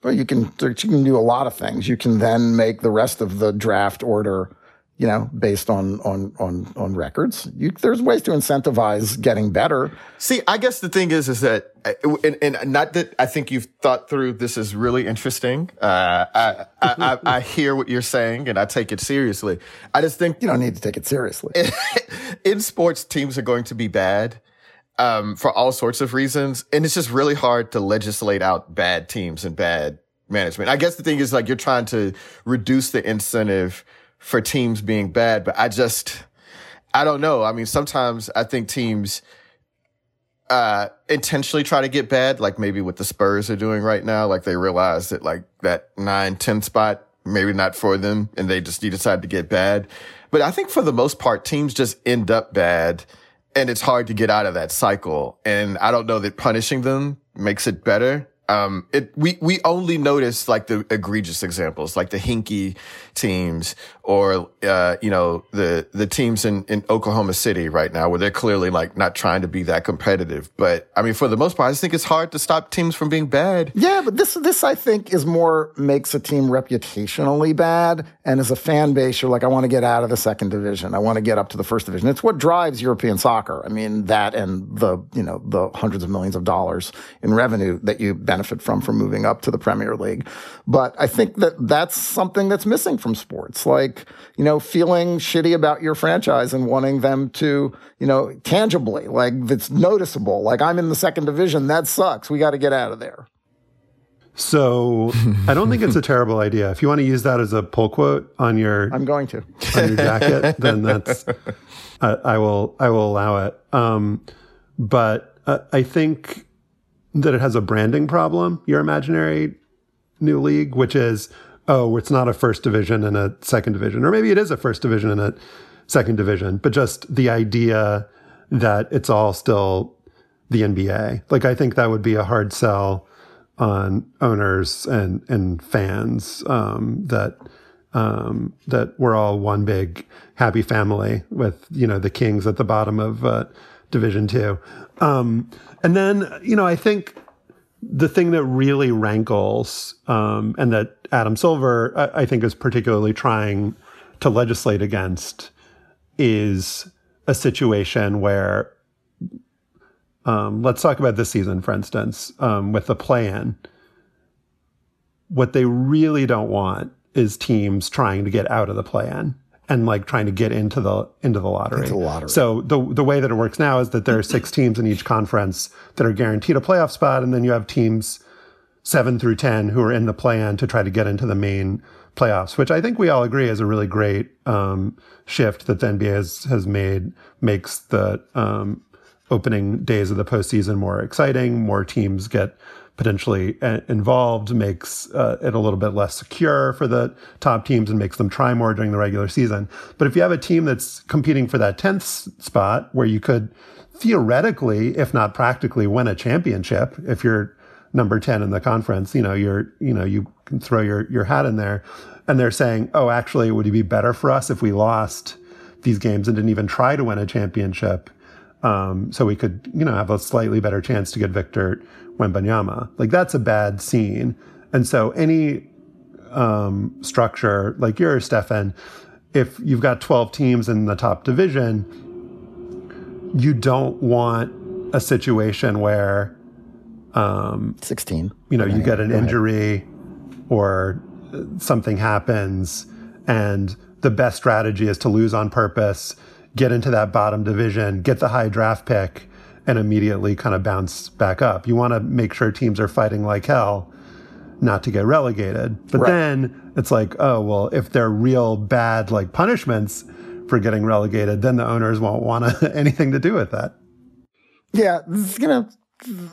Well, you can you can do a lot of things. You can then make the rest of the draft order you know, based on on on on records. You, there's ways to incentivize getting better. See, I guess the thing is, is that, and, and not that I think you've thought through this is really interesting. Uh, I, I, I, I hear what you're saying, and I take it seriously. I just think you don't need to take it seriously. in sports, teams are going to be bad um, for all sorts of reasons, and it's just really hard to legislate out bad teams and bad management. I guess the thing is, like, you're trying to reduce the incentive for teams being bad, but I just, I don't know. I mean, sometimes I think teams, uh, intentionally try to get bad, like maybe what the Spurs are doing right now. Like they realize that like that nine, 10 spot, maybe not for them and they just decide to get bad. But I think for the most part, teams just end up bad and it's hard to get out of that cycle. And I don't know that punishing them makes it better. Um, it, we, we only notice like the egregious examples, like the hinky teams or, uh, you know, the, the teams in, in Oklahoma City right now where they're clearly like not trying to be that competitive. But I mean, for the most part, I just think it's hard to stop teams from being bad. Yeah, but this, this I think is more makes a team reputationally bad. And as a fan base, you're like, I want to get out of the second division. I want to get up to the first division. It's what drives European soccer. I mean, that and the, you know, the hundreds of millions of dollars in revenue that you benefit from from moving up to the Premier League. But I think that that's something that's missing from sports. Like, you know, feeling shitty about your franchise and wanting them to, you know, tangibly, like it's noticeable. Like I'm in the second division. That sucks. We got to get out of there. So I don't think it's a terrible idea. If you want to use that as a pull quote on your, I'm going to on your jacket, then that's uh, I will I will allow it. Um, but uh, I think that it has a branding problem. Your imaginary new league, which is oh, it's not a first division and a second division, or maybe it is a first division and a second division, but just the idea that it's all still the NBA. Like, I think that would be a hard sell on owners and and fans um, that um, that we're all one big happy family with you know the Kings at the bottom of uh, Division Two, um, and then you know I think the thing that really rankles um, and that Adam Silver, I, I, think, is particularly trying to legislate against is a situation where, um, let's talk about this season, for instance, um, with the plan. What they really don't want is teams trying to get out of the play in and like trying to get into the into the lottery. Into the lottery. So the the way that it works now is that there are six teams in each conference that are guaranteed a playoff spot, and then you have teams seven through ten who are in the plan to try to get into the main playoffs, which I think we all agree is a really great um, shift that the NBA has has made. Makes the um, opening days of the postseason more exciting. More teams get potentially uh, involved makes uh, it a little bit less secure for the top teams and makes them try more during the regular season. But if you have a team that's competing for that 10th spot where you could theoretically, if not practically, win a championship, if you're number 10 in the conference, you know, you're, you know, you can throw your, your hat in there and they're saying, oh, actually, would it be better for us if we lost these games and didn't even try to win a championship? Um, so we could, you know, have a slightly better chance to get Victor Wembanyama. Like that's a bad scene. And so any um, structure like yours, Stefan, if you've got 12 teams in the top division, you don't want a situation where um, 16. You know, you get an injury or something happens and the best strategy is to lose on purpose, get into that bottom division, get the high draft pick and immediately kind of bounce back up. You want to make sure teams are fighting like hell not to get relegated. But right. then it's like, oh, well, if they're real bad like punishments for getting relegated, then the owners won't want anything to do with that. Yeah, you know,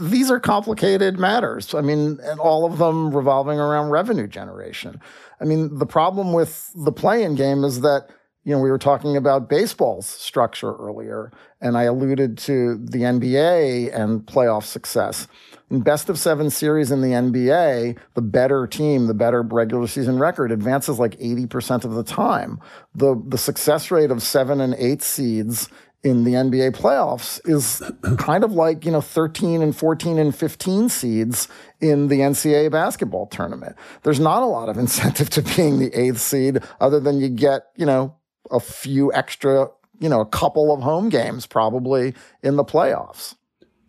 these are complicated matters. I mean, and all of them revolving around revenue generation. I mean, the problem with the play-in game is that you know, we were talking about baseball's structure earlier, and I alluded to the NBA and playoff success. In best of seven series in the NBA, the better team, the better regular season record advances like 80% of the time. The, the success rate of seven and eight seeds in the NBA playoffs is kind of like, you know, 13 and 14 and 15 seeds in the NCAA basketball tournament. There's not a lot of incentive to being the eighth seed other than you get, you know, a few extra, you know, a couple of home games probably in the playoffs.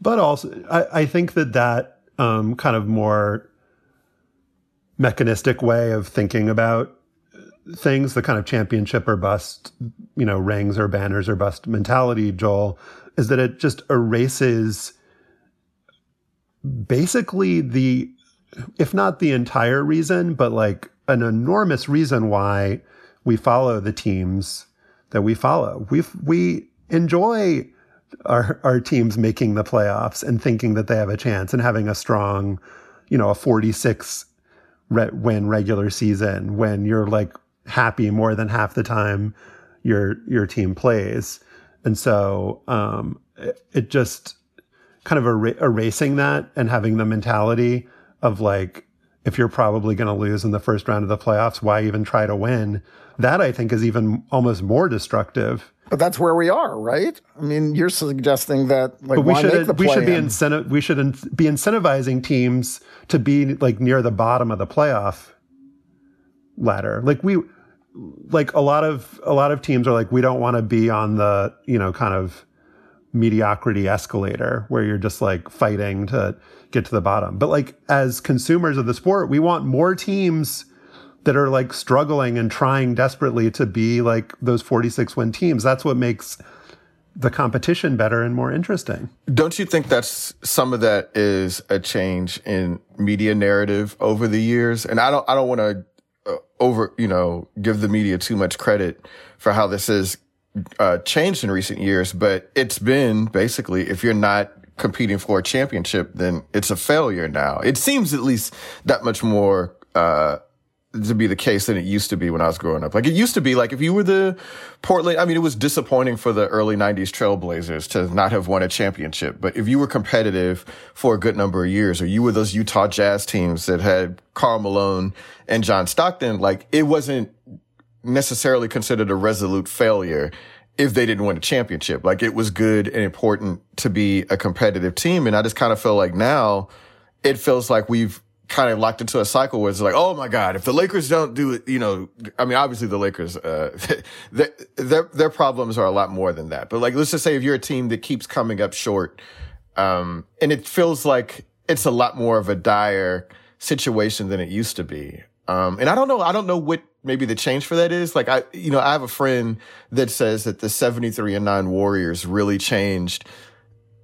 But also, I, I think that that um, kind of more mechanistic way of thinking about things, the kind of championship or bust, you know, rings or banners or bust mentality, Joel, is that it just erases basically the, if not the entire reason, but like an enormous reason why we follow the teams that we follow. We we enjoy our our teams making the playoffs and thinking that they have a chance and having a strong, you know, a 46 re- win regular season when you're like happy more than half the time your your team plays. And so um, it, it just kind of er- erasing that and having the mentality of like if you're probably going to lose in the first round of the playoffs, why even try to win? That I think is even almost more destructive. But that's where we are, right? I mean, you're suggesting that like but we should we should be play-in? incentive we should in, be incentivizing teams to be like near the bottom of the playoff ladder. Like we like a lot of a lot of teams are like we don't want to be on the, you know, kind of mediocrity escalator where you're just like fighting to get to the bottom. But like as consumers of the sport, we want more teams that are like struggling and trying desperately to be like those 46 win teams. That's what makes the competition better and more interesting. Don't you think that's some of that is a change in media narrative over the years? And I don't, I don't want to uh, over, you know, give the media too much credit for how this has uh, changed in recent years, but it's been basically if you're not competing for a championship, then it's a failure now. It seems at least that much more, uh, to be the case than it used to be when I was growing up. Like it used to be like if you were the Portland, I mean, it was disappointing for the early 90s Trailblazers to not have won a championship. But if you were competitive for a good number of years, or you were those Utah Jazz teams that had Karl Malone and John Stockton, like it wasn't necessarily considered a resolute failure if they didn't win a championship. Like it was good and important to be a competitive team. And I just kind of feel like now it feels like we've kind of locked into a cycle where it's like, oh my God, if the Lakers don't do it, you know, I mean, obviously the Lakers, uh, their, their, their problems are a lot more than that. But like, let's just say if you're a team that keeps coming up short, um, and it feels like it's a lot more of a dire situation than it used to be. Um, and I don't know, I don't know what maybe the change for that is. Like I, you know, I have a friend that says that the 73 and 9 Warriors really changed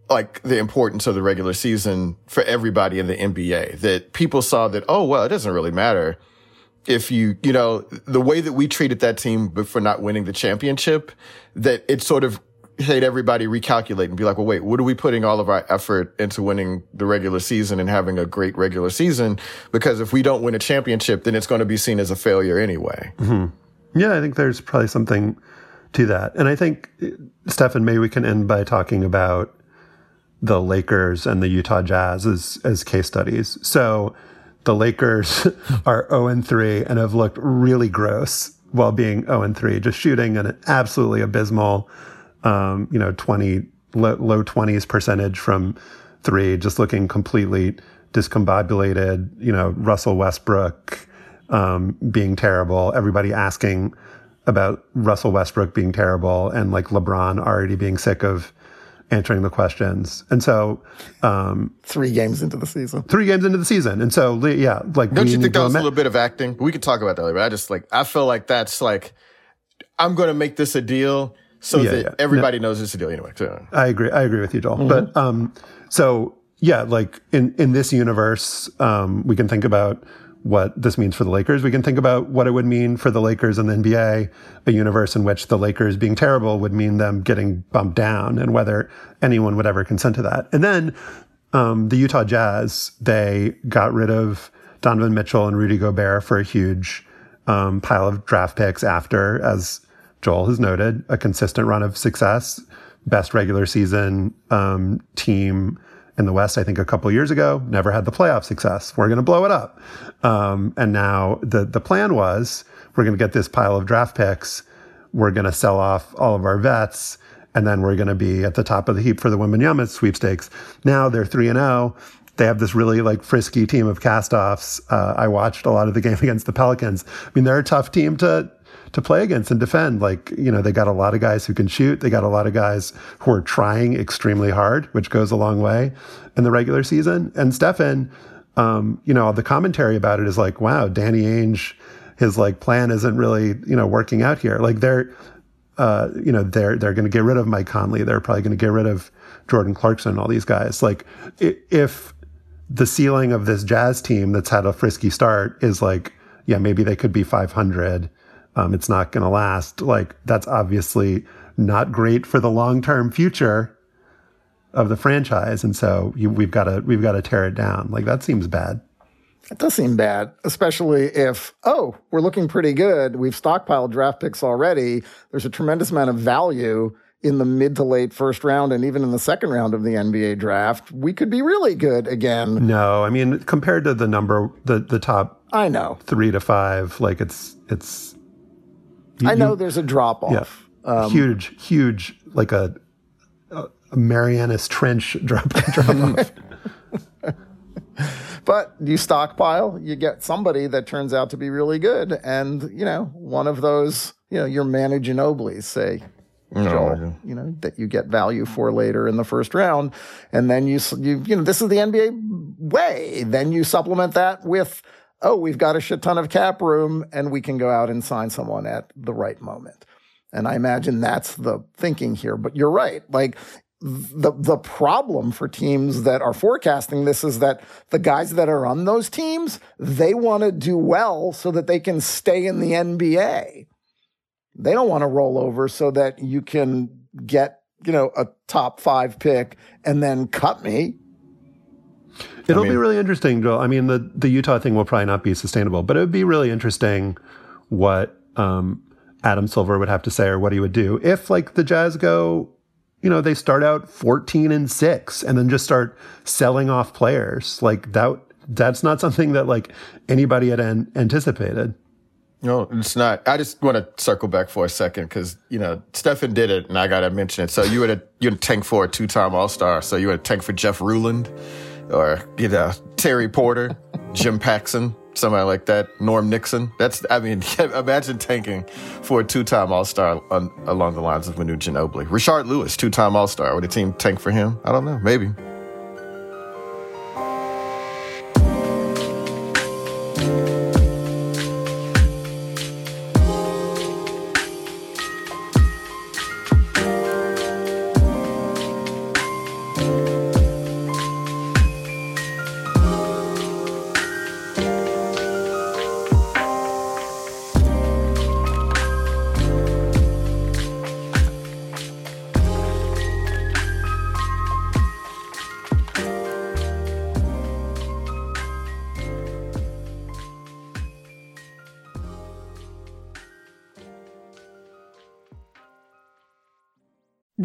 like the importance of the regular season for everybody in the NBA. That people saw that, oh, well, it doesn't really matter if you, you know, the way that we treated that team for not winning the championship, that it sort of made everybody recalculate and be like, well, wait, what are we putting all of our effort into winning the regular season and having a great regular season? Because if we don't win a championship, then it's going to be seen as a failure anyway. Mm-hmm. Yeah, I think there's probably something to that. And I think, Stefan, maybe we can end by talking about the Lakers and the Utah Jazz as, as case studies. So the Lakers are 0 and 3 and have looked really gross while being 0 and 3, just shooting an absolutely abysmal, um, you know, 20, low, low 20s percentage from three, just looking completely discombobulated, you know, Russell Westbrook um, being terrible, everybody asking about Russell Westbrook being terrible, and like LeBron already being sick of answering the questions. And so, um, three games into the season, three games into the season. And so, yeah, like, don't you think that was a little bit of acting? We could talk about that later, but I just like, I feel like that's like, I'm going to make this a deal so yeah, that yeah. everybody no, knows it's a deal anyway. So. I agree. I agree with you, Joel. Mm-hmm. But, um, so yeah, like in, in this universe, um, we can think about what this means for the Lakers. We can think about what it would mean for the Lakers and the NBA, a universe in which the Lakers being terrible would mean them getting bumped down and whether anyone would ever consent to that. And then um, the Utah Jazz, they got rid of Donovan Mitchell and Rudy Gobert for a huge um, pile of draft picks after, as Joel has noted, a consistent run of success, best regular season um, team in the West, I think a couple years ago, never had the playoff success. We're going to blow it up. Um, and now the, the plan was we're going to get this pile of draft picks. We're going to sell off all of our vets. And then we're going to be at the top of the heap for the Wembanyama sweepstakes. Now they're 3 and 0. They have this really like frisky team of castoffs. Uh, I watched a lot of the game against the Pelicans. I mean, they're a tough team to to play against and defend. Like, you know, they got a lot of guys who can shoot. They got a lot of guys who are trying extremely hard, which goes a long way in the regular season. And Stefan, um, you know, the commentary about it is like, wow, Danny Ainge, his like plan isn't really, you know, working out here. Like they're, uh, you know, they're they're going to get rid of Mike Conley. They're probably going to get rid of Jordan Clarkson. And all these guys. Like if the ceiling of this Jazz team that's had a frisky start is like, yeah, maybe they could be 500. Um, it's not going to last. Like that's obviously not great for the long term future of the franchise, and so you, we've got to we've got to tear it down. Like that seems bad. It does seem bad, especially if, oh, we're looking pretty good. We've stockpiled draft picks already. There's a tremendous amount of value in the mid to late first round and even in the second round of the NBA draft. We could be really good again. No, I mean, compared to the number, the, the top I know. three to five, like it's, it's, you, I know there's a drop off. Yeah. Um, huge, huge, like a, a Marianas Trench drop, drop off. But you stockpile, you get somebody that turns out to be really good. And, you know, one of those, you know, your Manu Ginobili's, say, Joel, you know, that you get value for later in the first round. And then you, you, you know, this is the NBA way. Then you supplement that with, oh, we've got a shit ton of cap room and we can go out and sign someone at the right moment. And I imagine that's the thinking here. But you're right. Like the the problem for teams that are forecasting this is that the guys that are on those teams they want to do well so that they can stay in the NBA. They don't want to roll over so that you can get, you know, a top 5 pick and then cut me. It'll I mean, be really interesting, Joel. I mean, the the Utah thing will probably not be sustainable, but it would be really interesting what um, Adam Silver would have to say or what he would do if like the Jazz go you know, they start out 14 and 6 and then just start selling off players. Like that that's not something that like anybody had an- anticipated. No, it's not. I just want to circle back for a second because you know Stefan did it, and I got to mention it. So you would you would tank for a two time All Star. So you would tank for Jeff Ruland, or you know Terry Porter, Jim Paxson, somebody like that, Norm Nixon. That's, I mean, imagine tanking for a two-time All-Star along the lines of Manu Ginobili. Rashard Lewis, two-time All-Star. Would a team tank for him? I don't know. Maybe.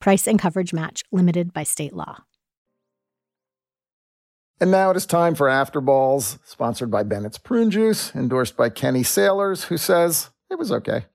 Price and coverage match limited by state law. And now it is time for After Balls, sponsored by Bennett's Prune Juice, endorsed by Kenny Sailors, who says it was okay.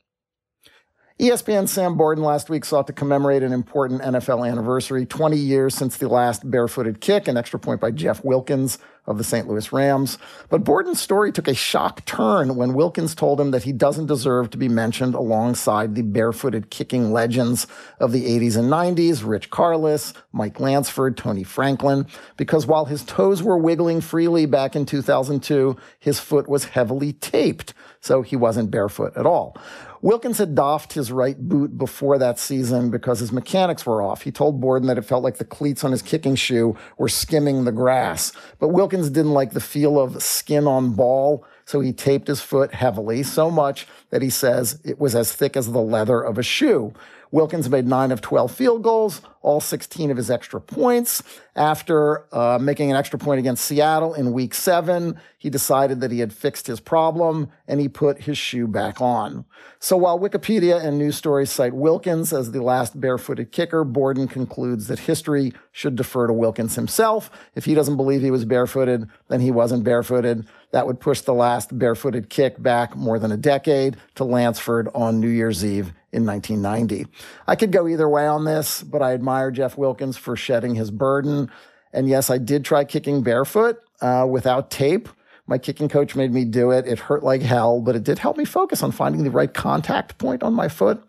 ESPN's Sam Borden last week sought to commemorate an important NFL anniversary 20 years since the last barefooted kick, an extra point by Jeff Wilkins of the St. Louis Rams. But Borden's story took a shock turn when Wilkins told him that he doesn't deserve to be mentioned alongside the barefooted kicking legends of the 80s and 90s, Rich Karlis, Mike Lansford, Tony Franklin, because while his toes were wiggling freely back in 2002, his foot was heavily taped, so he wasn't barefoot at all. Wilkins had doffed his right boot before that season because his mechanics were off. He told Borden that it felt like the cleats on his kicking shoe were skimming the grass. But Wilkins didn't like the feel of skin on ball, so he taped his foot heavily, so much that he says it was as thick as the leather of a shoe. Wilkins made nine of 12 field goals, all 16 of his extra points. After uh, making an extra point against Seattle in week seven, he decided that he had fixed his problem and he put his shoe back on. So while Wikipedia and news stories cite Wilkins as the last barefooted kicker, Borden concludes that history should defer to Wilkins himself. If he doesn't believe he was barefooted, then he wasn't barefooted. That would push the last barefooted kick back more than a decade to Lansford on New Year's Eve in 1990. I could go either way on this, but I admire Jeff Wilkins for shedding his burden. And yes, I did try kicking barefoot uh, without tape. My kicking coach made me do it. It hurt like hell, but it did help me focus on finding the right contact point on my foot.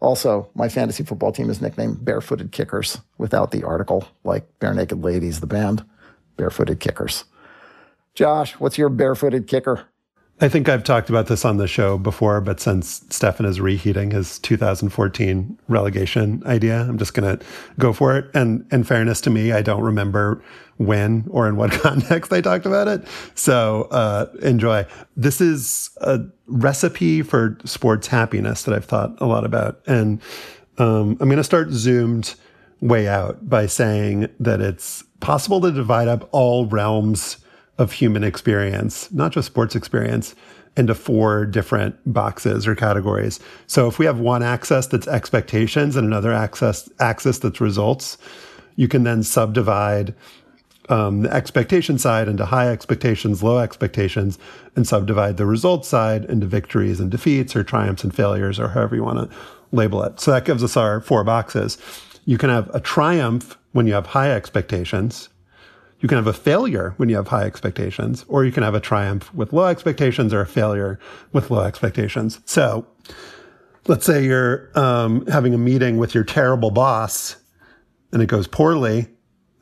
Also, my fantasy football team is nicknamed Barefooted Kickers without the article, like Barenaked Ladies, the band, Barefooted Kickers. Josh, what's your barefooted kicker? I think I've talked about this on the show before, but since Stefan is reheating his 2014 relegation idea, I'm just going to go for it. And in fairness to me, I don't remember when or in what context I talked about it. So uh, enjoy. This is a recipe for sports happiness that I've thought a lot about. And um, I'm going to start zoomed way out by saying that it's possible to divide up all realms of human experience, not just sports experience, into four different boxes or categories. So if we have one axis that's expectations and another access axis that's results, you can then subdivide um, the expectation side into high expectations, low expectations, and subdivide the results side into victories and defeats or triumphs and failures or however you want to label it. So that gives us our four boxes. You can have a triumph when you have high expectations. You can have a failure when you have high expectations, or you can have a triumph with low expectations or a failure with low expectations. So let's say you're um, having a meeting with your terrible boss and it goes poorly,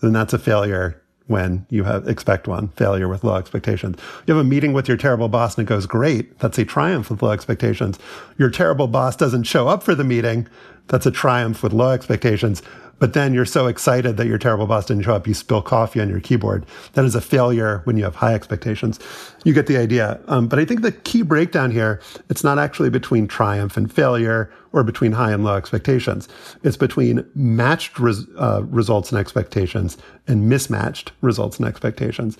then that's a failure when you have expect one failure with low expectations. You have a meeting with your terrible boss and it goes great. That's a triumph with low expectations. Your terrible boss doesn't show up for the meeting. That's a triumph with low expectations. But then you're so excited that your terrible boss didn't show up, you spill coffee on your keyboard. That is a failure when you have high expectations. You get the idea. Um, but I think the key breakdown here, it's not actually between triumph and failure or between high and low expectations. It's between matched res- uh, results and expectations and mismatched results and expectations.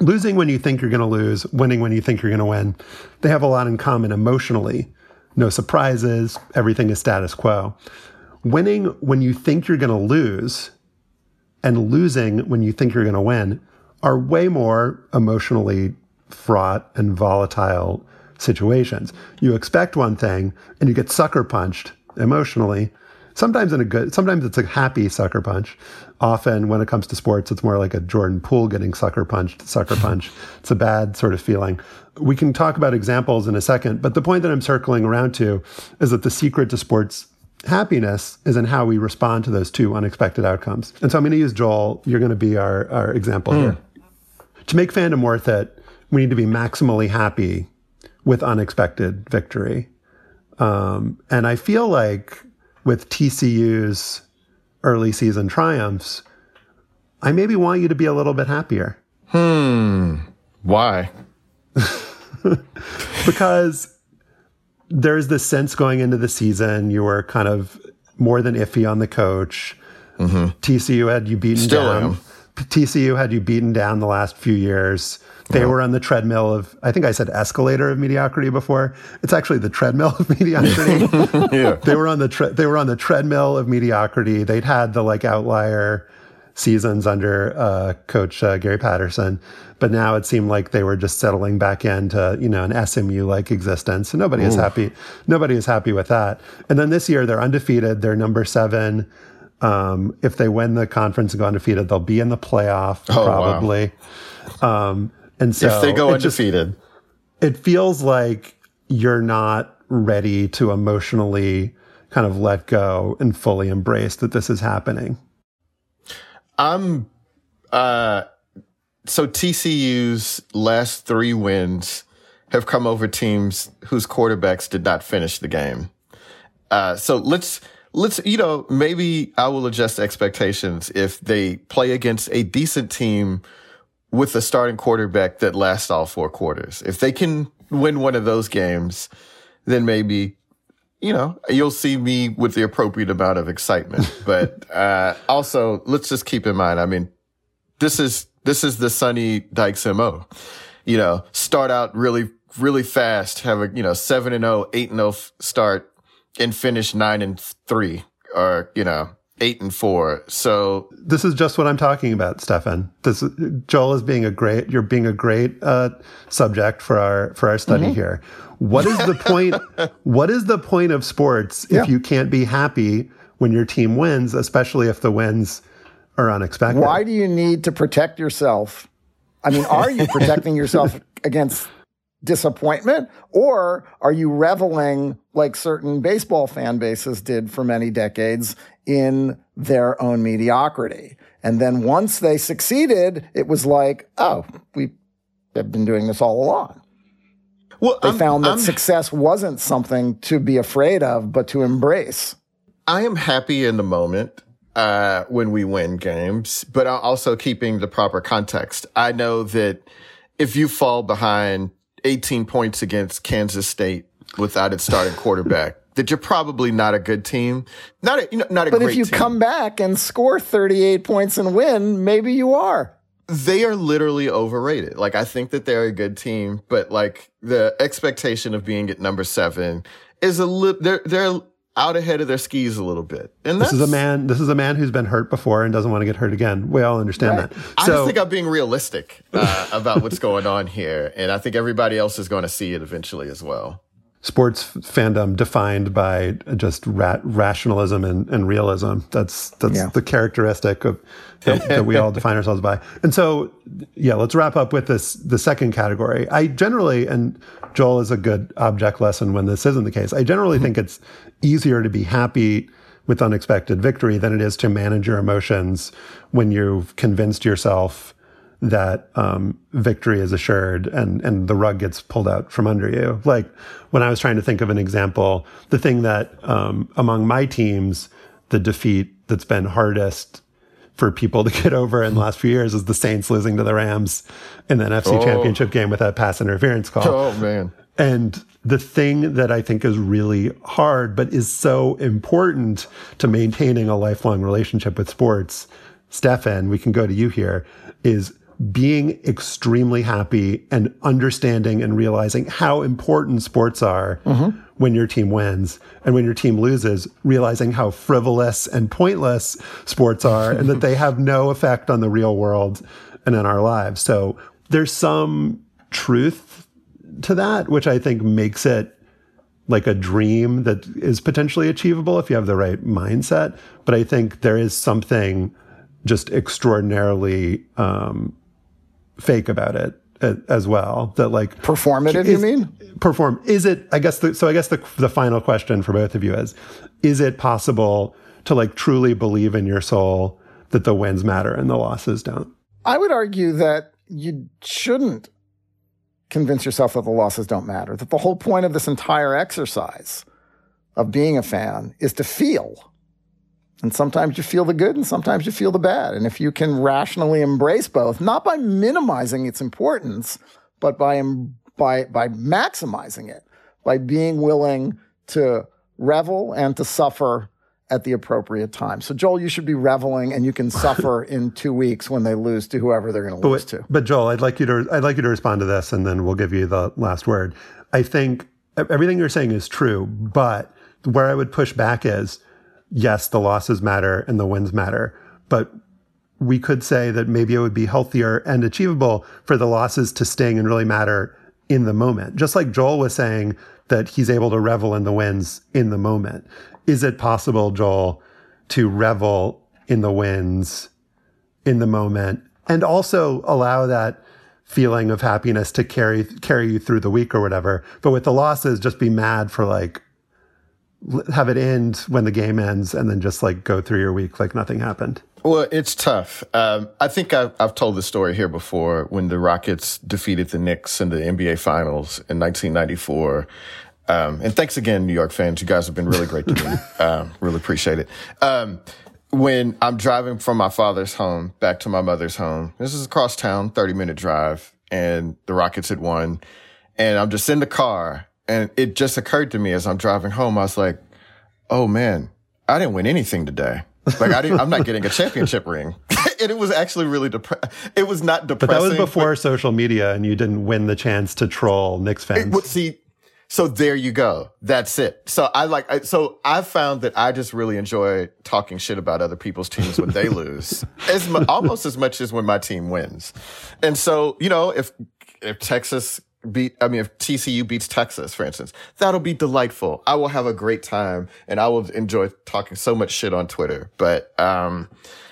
Losing when you think you're going to lose, winning when you think you're going to win, they have a lot in common emotionally. No surprises, everything is status quo winning when you think you're going to lose and losing when you think you're going to win are way more emotionally fraught and volatile situations. You expect one thing and you get sucker punched emotionally. Sometimes in a good, sometimes it's a happy sucker punch. Often when it comes to sports, it's more like a Jordan Poole getting sucker punched, sucker punch. It's a bad sort of feeling. We can talk about examples in a second, but the point that I'm circling around to is that the secret to sports happiness is in how we respond to those two unexpected outcomes. And so I'm going to use Joel. You're going to be our, our example mm. here. To make fandom worth it, we need to be maximally happy with unexpected victory. Um, and I feel like with TCU's early season triumphs, I maybe want you to be a little bit happier. Hmm. Why? because there's this sense going into the season you were kind of more than iffy on the coach. Mm-hmm. TCU had you beaten Still down. Am. TCU had you beaten down the last few years. They were on the treadmill of, I think I said escalator of mediocrity before. It's actually the treadmill of mediocrity. yeah. They were on the tre- they were on the treadmill of mediocrity. They'd had the like outlier seasons under uh, Coach uh, Gary Patterson, but now it seemed like they were just settling back into you know an SMU like existence. And nobody Ooh. is happy. Nobody is happy with that. And then this year they're undefeated. They're number seven. Um, if they win the conference and go undefeated, they'll be in the playoff oh, probably. Wow. Um, and so if they go undefeated, just, it feels like you're not ready to emotionally kind of let go and fully embrace that this is happening. I'm uh so TCU's last three wins have come over teams whose quarterbacks did not finish the game. Uh, so let's let's you know maybe I will adjust expectations if they play against a decent team with a starting quarterback that lasts all four quarters. If they can win one of those games, then maybe you know you'll see me with the appropriate amount of excitement. but uh, also, let's just keep in mind. I mean, this is this is the Sonny Dykes mo. You know, start out really really fast, have a you know seven and 0, 8 and 0 start, and finish nine and three, or you know eight and four. So this is just what I'm talking about, Stefan. This Joel is being a great. You're being a great uh, subject for our for our study mm-hmm. here. What is the point? what is the point of sports if yeah. you can't be happy when your team wins, especially if the wins are unexpected? Why do you need to protect yourself? I mean, are you protecting yourself against disappointment? Or are you reveling like certain baseball fan bases did for many decades in their own mediocrity? And then once they succeeded, it was like, oh, we have been doing this all along. Well, they I'm, found that I'm, success wasn't something to be afraid of, but to embrace. I am happy in the moment uh, when we win games, but also keeping the proper context. I know that if you fall behind 18 points against Kansas State without its starting quarterback. That you're probably not a good team. Not a, you know, not a but if you team. come back and score 38 points and win, maybe you are. They are literally overrated. Like I think that they're a good team, but like the expectation of being at number seven is a little. They're they're out ahead of their skis a little bit. And this is a man. This is a man who's been hurt before and doesn't want to get hurt again. We all understand right. that. I just think I'm being realistic uh, about what's going on here, and I think everybody else is going to see it eventually as well. Sports fandom defined by just ra- rationalism and, and, realism. That's that's yeah. the characteristic of that, that we all define ourselves by. And so, yeah, let's wrap up with this. The second category. I generally, and Joel is a good object lesson when this isn't the case. I generally mm-hmm. think it's easier to be happy with unexpected victory than it is to manage your emotions when you've convinced yourself that um, victory is assured and and the rug gets pulled out from under you. Like when I was trying to think of an example, the thing that um, among my teams, the defeat that's been hardest for people to get over in the last few years is the Saints losing to the Rams in the NFC oh. Championship game with that pass interference call. Oh man. And the thing that I think is really hard, but is so important to maintaining a lifelong relationship with sports, Stefan, we can go to you here, is being extremely happy and understanding and realizing how important sports are mm-hmm. when your team wins and when your team loses, realizing how frivolous and pointless sports are and that they have no effect on the real world and in our lives. So there's some truth to that, which I think makes it like a dream that is potentially achievable if you have the right mindset. But I think there is something just extraordinarily um, fake about it uh, as well. That like performative, is, you mean? Perform. Is it? I guess. The, so I guess the the final question for both of you is: Is it possible to like truly believe in your soul that the wins matter and the losses don't? I would argue that you shouldn't convince yourself that the losses don't matter, that the whole point of this entire exercise of being a fan is to feel. And sometimes you feel the good and sometimes you feel the bad. And if you can rationally embrace both, not by minimizing its importance, but by, by, by maximizing it, by being willing to revel and to suffer at the appropriate time. So Joel, you should be reveling and you can suffer in 2 weeks when they lose to whoever they're going to lose to. But Joel, I'd like you to I'd like you to respond to this and then we'll give you the last word. I think everything you're saying is true, but where I would push back is yes, the losses matter and the wins matter, but we could say that maybe it would be healthier and achievable for the losses to sting and really matter in the moment. Just like Joel was saying that he's able to revel in the wins in the moment is it possible, Joel, to revel in the wins in the moment and also allow that feeling of happiness to carry carry you through the week or whatever. But with the losses, just be mad for like have it end when the game ends and then just like go through your week like nothing happened. Well, it's tough. Um, I think I've, I've, told the story here before when the Rockets defeated the Knicks in the NBA Finals in 1994. Um, and thanks again, New York fans. You guys have been really great to me. um, really appreciate it. Um, when I'm driving from my father's home back to my mother's home, this is across town, 30 minute drive, and the Rockets had won. And I'm just in the car, and it just occurred to me as I'm driving home, I was like, oh man, I didn't win anything today. Like I didn't, I'm not getting a championship ring. and it was actually really depressing. It was not depressing. But that was before but- social media and you didn't win the chance to troll Knicks fans. It, see, so there you go. That's it. So I like, I, so I found that I just really enjoy talking shit about other people's teams when they lose as almost as much as when my team wins. And so, you know, if, if Texas beat, I mean, if TCU beats Texas, for instance, that'll be delightful. I will have a great time and I will enjoy talking so much shit on Twitter. But, um,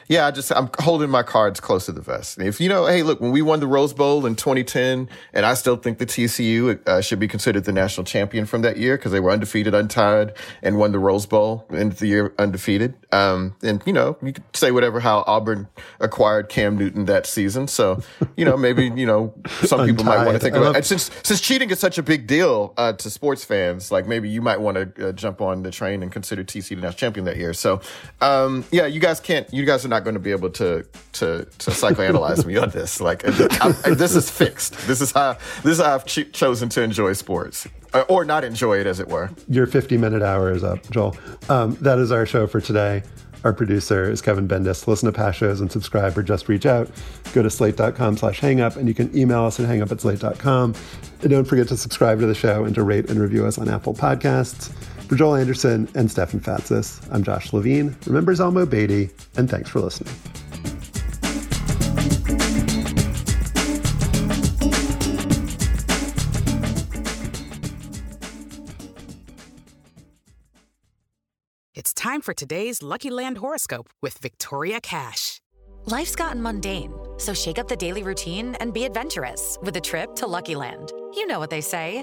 yeah, I just I'm holding my cards close to the vest. If you know, hey, look, when we won the Rose Bowl in 2010, and I still think the TCU uh, should be considered the national champion from that year because they were undefeated, untied, and won the Rose Bowl in the year undefeated. Um, and you know, you could say whatever how Auburn acquired Cam Newton that season. So, you know, maybe you know some people might want to think about it. since since cheating is such a big deal uh, to sports fans, like maybe you might want to uh, jump on the train and consider TCU the national champion that year. So, um, yeah, you guys can't, you guys are not not going to be able to to to psychoanalyze me on this. Like I, I, this is fixed. This is how this is how I've ch- chosen to enjoy sports. Uh, or not enjoy it, as it were. Your 50 minute hour is up, Joel. Um, that is our show for today. Our producer is Kevin Bendis. Listen to past shows and subscribe or just reach out. Go to slate.com slash hangup and you can email us at hangup at slate.com. And don't forget to subscribe to the show and to rate and review us on Apple Podcasts. For Joel Anderson and Stefan Fatsis, I'm Josh Levin. Remember Zelmo Beaty, and thanks for listening. It's time for today's Lucky Land horoscope with Victoria Cash. Life's gotten mundane, so shake up the daily routine and be adventurous with a trip to Lucky Land. You know what they say.